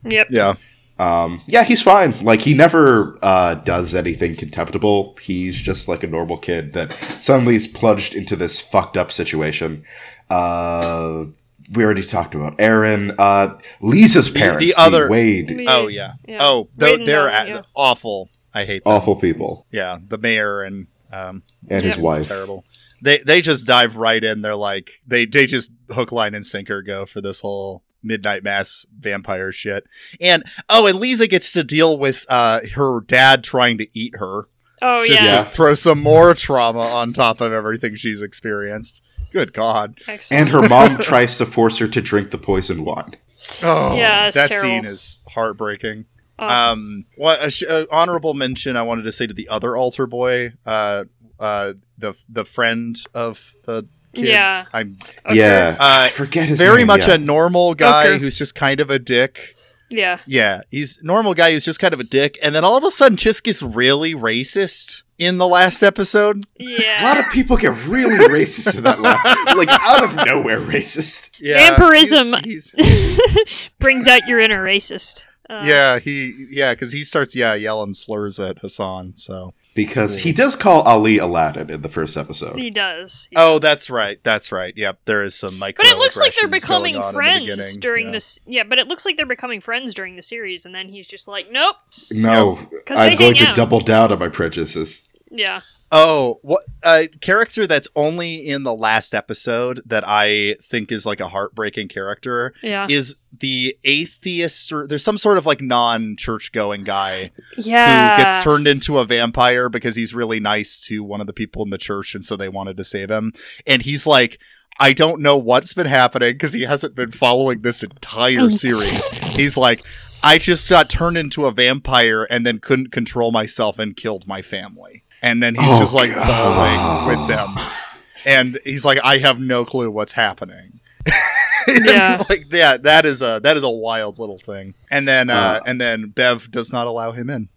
Yep. Yeah. Um, yeah, he's fine. Like he never uh, does anything contemptible. He's just like a normal kid that suddenly is plunged into this fucked up situation. Uh, we already talked about Erin. Uh, Leeza's parents, the other- Wade, Yeah. Oh yeah. Yeah. Oh, Wade they're, and they're Donna, a- yeah. awful. I hate them. awful people, Yeah, the mayor and um, and his Yeah. wife. terrible. They they just dive right in. They're like they they just hook, line, and sinker go for this whole midnight mass vampire shit. And oh, and Leeza gets to deal with uh her dad trying to eat her. Oh just yeah. Yeah. to throw some more trauma on top of everything she's experienced. Good God. Excellent. And her mom tries to force her to drink the poison wine. Oh, Yeah, that terrible. scene is heartbreaking. Oh. Um, what a sh- uh, honorable mention I wanted to say to the other altar boy, uh, uh, the the friend of the kid. Yeah. I'm Okay. Yeah, Uh, I forget his very name, much yeah. a normal guy Okay. who's just kind of a dick. Yeah. Yeah, he's normal guy who's just kind of a dick, and then all of a sudden just gets really racist in the last episode. Yeah. A lot of people get really racist in that last, like out of nowhere racist. Yeah, Vampirism. he's- he's- brings out your inner racist. Uh, yeah, he yeah, because he starts yeah yelling slurs at Hassan. So Because he does call Ali Aladdin in the first episode. He does. oh, that's right, that's right. Yep, there is some micro. But it looks like they're becoming going on in the friends during Yeah. this. Yeah, but it looks like they're becoming friends during the series, and then he's just like, "Nope." no, they I'm going hang to out. double down on my prejudices. Yeah. Oh, what a character that's only in the last episode that I think is like a heartbreaking character Yeah. is the atheist or there's some sort of like non-church going guy yeah. who gets turned into a vampire because he's really nice to one of the people in the church and so they wanted to save him and he's like I don't know what's been happening because he hasn't been following this entire series. He's like I just got turned into a vampire and then couldn't control myself and killed my family. And then he's Oh, just like God. bawling with them. And he's like, I have no clue what's happening. Yeah. like yeah, that is a that is a wild little thing. And then uh, Uh, and then Bev does not allow him in.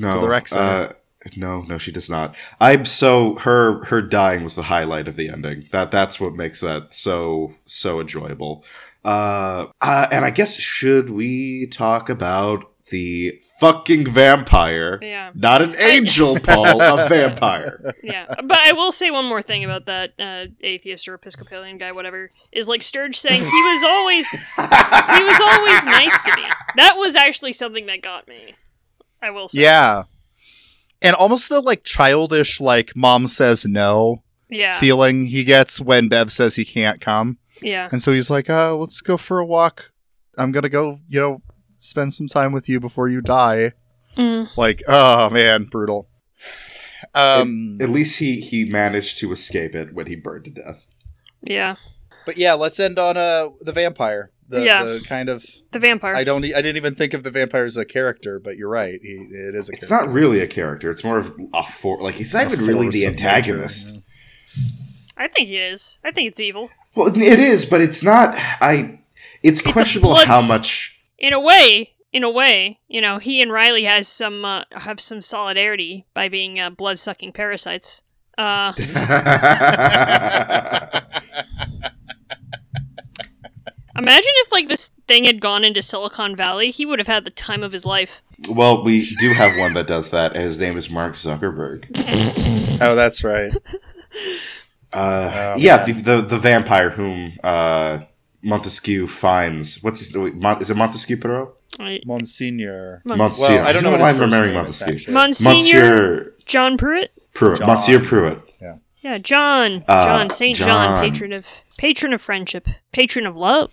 No, the rec center. uh, no, no, she does not. I'm so her her dying was the highlight of the ending. That that's what makes that so so enjoyable. Uh, uh and I guess should we talk about the fucking vampire? Yeah. Not an angel, Paul, a vampire. Yeah, but I will say one more thing about that uh, atheist or Episcopalian guy, whatever. Is like Sturge saying he was always he was always nice to me. That was actually something that got me. I will say. Yeah. And almost the like childish like mom says no Yeah. feeling he gets when Bev says he can't come. yeah. And so he's like, uh, let's go for a walk. I'm gonna go, you know, spend some time with you before you die. Mm. Like, oh man, brutal. Um At least he he managed to escape it when he burned to death. Yeah. but yeah, let's end on uh the vampire. The, Yeah. the kind of The vampire. I don't I didn't even think of the vampire as a character, but you're right. He it is a character. It's character. not really a character. It's more of a for like he's not A even really the of nature, antagonist. yeah. I think he is. I think it's evil. Well, it is, but it's not. I. It's a questionable blood how much. In a way, in a way, you know, he and Riley has some uh, have some solidarity by being uh, blood sucking parasites. Uh, imagine if like this thing had gone into Silicon Valley, he would have had the time of his life. well, we do have one that does that, and his name is Mark Zuckerberg. Oh, that's right. Uh, Oh, yeah, the, the the vampire whom uh, Montesquieu finds. What's his? Wait, Mon- is it Montesquieu Perot? I- Monsignor. Mons- Monsieur. Well, I don't know what why his I'm first remembering name Montesquieu. actually. Monsignor Monsieur John Pruitt. Pruitt. John. Monsieur Pruitt. Yeah, John. Uh, John Saint John, John. patron of patron of friendship, patron of love.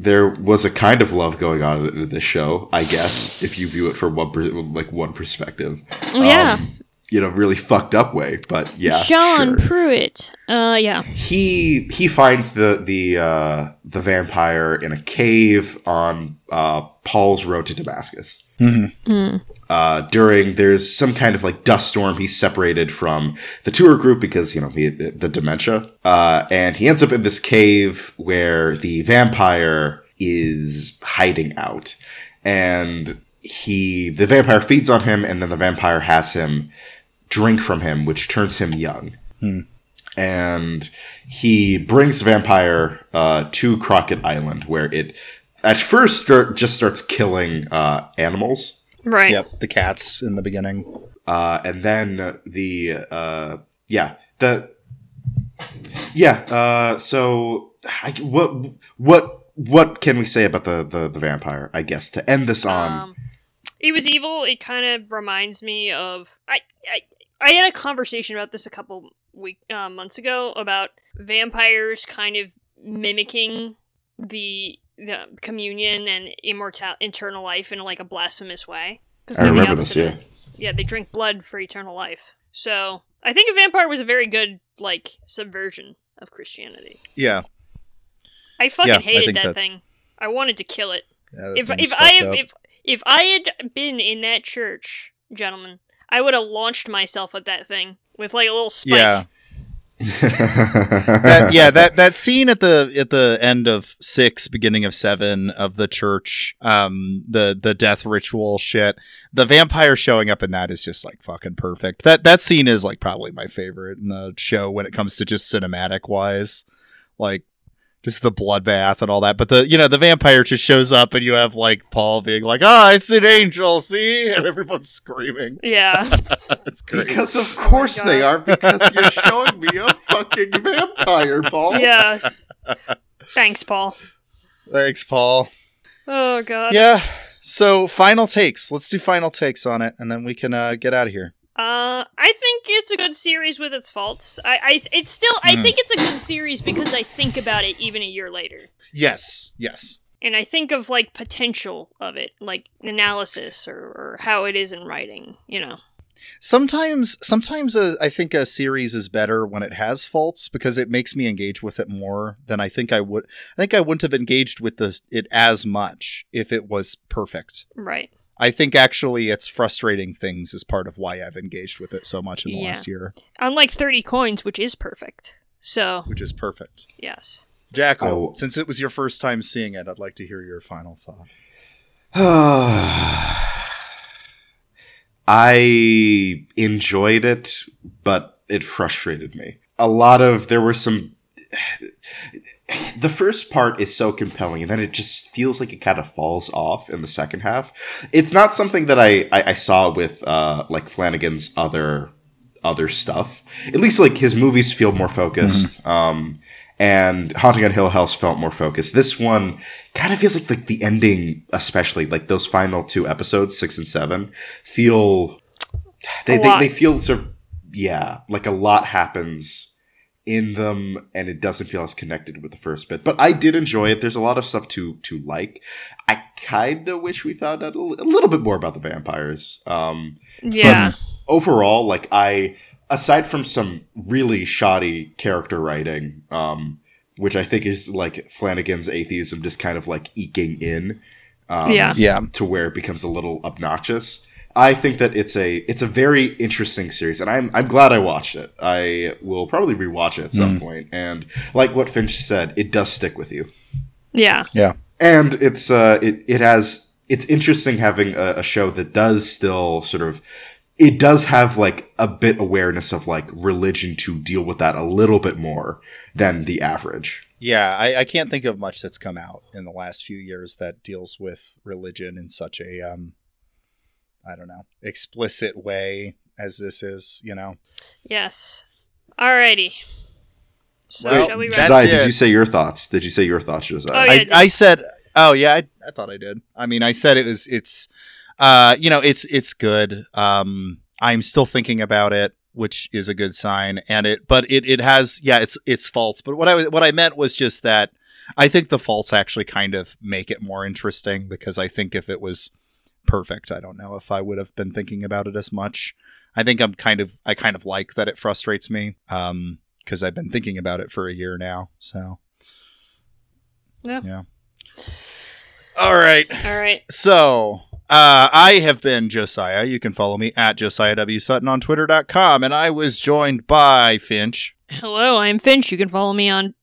There was a kind of love going on in this show, I guess, if you view it from one per- like one perspective. Oh, yeah, Um, you know, really fucked up way, but yeah. sean sure. Pruitt. Uh, yeah. he he finds the the uh, the vampire in a cave on uh, Paul's road to Damascus. Uh, during there's some kind of like dust storm, he's separated from the tour group because you know he, the dementia, uh, and he ends up in this cave where the vampire is hiding out, and he the vampire feeds on him, and then the vampire has him drink from him, which turns him young and he brings vampire uh, to Crockett Island, where it at first start, just starts killing uh, animals, Right. Yep, the cats in the beginning. uh, and then the uh, yeah the yeah. Uh, so I, what what what can we say about the, the the vampire? I guess to end this on. Um, it was evil. It kind of reminds me of I, I I had a conversation about this a couple week uh, months ago about vampires kind of mimicking the the communion and immortal eternal life in like a blasphemous way. 'Cause I they're the remember this. Yeah. yeah, they drink blood for eternal life. So I think a vampire was a very good like subversion of Christianity. Yeah, I fucking Yeah, hated think that that's- thing. I wanted to kill it yeah if if I have, up. if if I had been in that church, gentlemen, I would have launched myself at that thing with like a little spike. yeah, that, yeah, that that scene at the at the end of six, beginning of seven of the church, um, the the death ritual shit. The vampire showing up in that is just like fucking perfect. That that scene is like probably my favorite in the show when it comes to just cinematic wise, like just the bloodbath and all that. But the you know the vampire just shows up and you have like Paul being like, "Ah, it's an angel, see," and everyone's screaming. Yeah. It's great. Because of course God. they are. Because you're showing me a fucking vampire, Paul. yes. Thanks, Paul. Thanks, Paul. Oh god. Yeah. So final takes. Let's do final takes on it, and then we can uh, get out of here. Uh, I think it's a good series with its faults. I, I it's still, I Mm. think it's a good series because I think about it even a year later, Yes. Yes. and I think of like potential of it, like analysis or, or how it is in writing. You know. Sometimes, sometimes uh, I think a series is better when it has faults because it makes me engage with it more than I think I would. I think I wouldn't have engaged with the it as much if it was perfect. Right. I think actually it's frustrating things is part of why I've engaged with it so much in the Yeah. last year, Unlike Thirty Coins, which is perfect. So which is perfect. yes. Jacko, Oh. since it was your first time seeing it, I'd like to hear your final thought. I enjoyed it, but it frustrated me. A lot of there were some. The first part is so compelling, and then it just feels like it kind of falls off in the second half. It's not something that I I, I saw with uh, like Flanagan's other other stuff. At least like his movies feel more focused. Um, and Haunting on Hill House felt more focused. This one kind of feels like like the ending, especially like those final two episodes, six and seven, feel they they, they feel sort of yeah, like a lot happens in them and it doesn't feel as connected with the first bit. But I did enjoy it. There's a lot of stuff to to like. I kind of wish we found out a, little bit more about the vampires. Um Yeah. overall, like I, aside from some really shoddy character writing, um, which I think is like Flanagan's atheism just kind of like eking in, um, Yeah. Yeah. to where it becomes a little obnoxious. I think that it's a it's a very interesting series, and I'm I'm glad I watched it. I will probably rewatch it at some point, and like what Finch said, it does stick with you yeah. Yeah. and it's uh it, it has it's interesting having a, a show that does still sort of it does have like a bit awareness of like religion to deal with that a little bit more than the average Yeah, I, I can't think of much that's come out in the last few years that deals with religion in such a um I don't know, explicit way as this is, you know. Yes. Alrighty. So Well, shall we wrap? Josiah, did you say your thoughts did you say your thoughts Josiah Oh, yeah. I, I said oh yeah, I, I thought I did. I mean I said it was it's uh you know, it's it's good. Um I'm still thinking about it, which is a good sign. And it but it it has yeah, it's it's faults. But what I was what I meant was just that I think the faults actually kind of make it more interesting because I think if it was perfect, I don't know if I would have been thinking about it as much. I think I'm kind of I kind of like that it frustrates me um because I've been thinking about it for a year now. So Yeah. Yeah. All right. All right. So, uh, I have been Josiah. You can follow me at Josiah W. Sutton on Twitter.com. And I was joined by Finch. Hello, I'm Finch. You can follow me on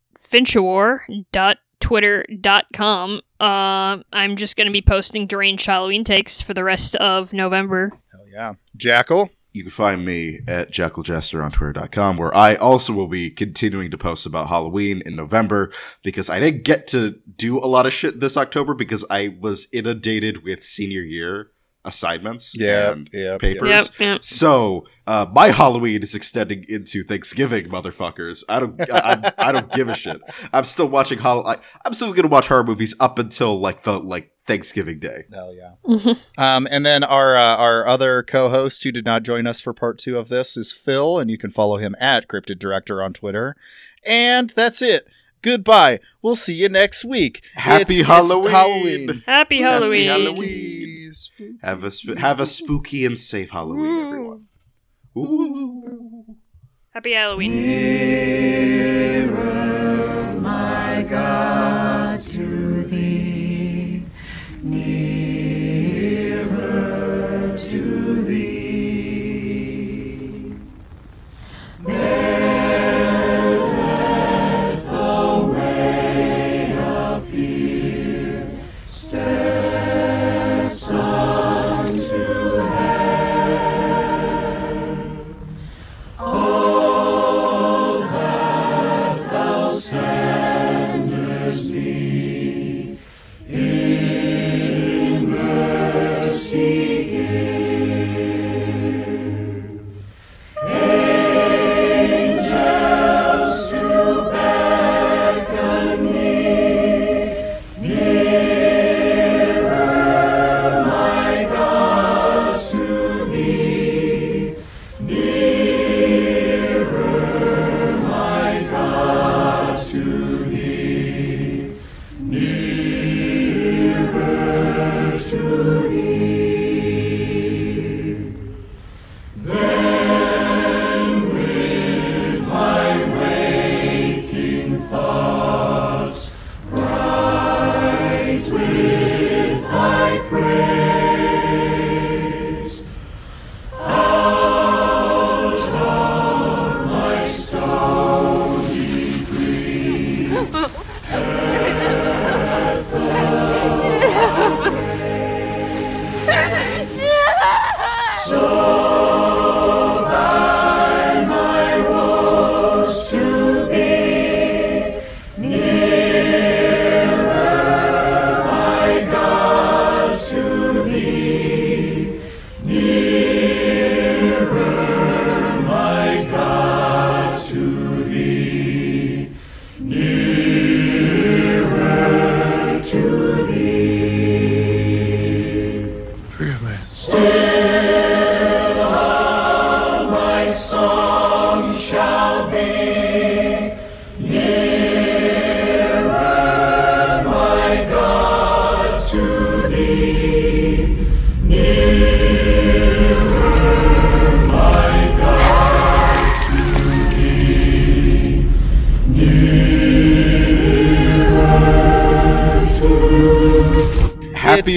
finchawar.twitter.com. Uh, I'm just going to be posting deranged Halloween takes for the rest of November. Hell yeah. Jackal. you can find me at jackaljester on twitter.com where I also will be continuing to post about Halloween in November because I didn't get to do a lot of shit this October because I was inundated with senior year assignments yeah, and yep, papers. Yep, yep. So uh, my Halloween is extending into Thanksgiving, motherfuckers. I don't, I, I, I don't give a shit. I'm still watching Hall. I, I'm still gonna watch horror movies up until like the like Thanksgiving Day. Hell yeah. Um, and then our uh, our other co-host who did not join us for part two of this is Phil, and you can follow him at Cryptid Director on Twitter. And that's it. Goodbye. We'll see you next week. Happy It's- it's Halloween. Halloween. Happy Halloween. Halloween. Have a sp- have a spooky and safe Halloween, everyone. Ooh. Happy Halloween. Happy It's- it's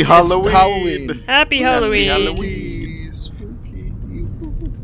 Halloween. Halloween. Happy Halloween. Spooky, spooky. Woo. Happy Halloween.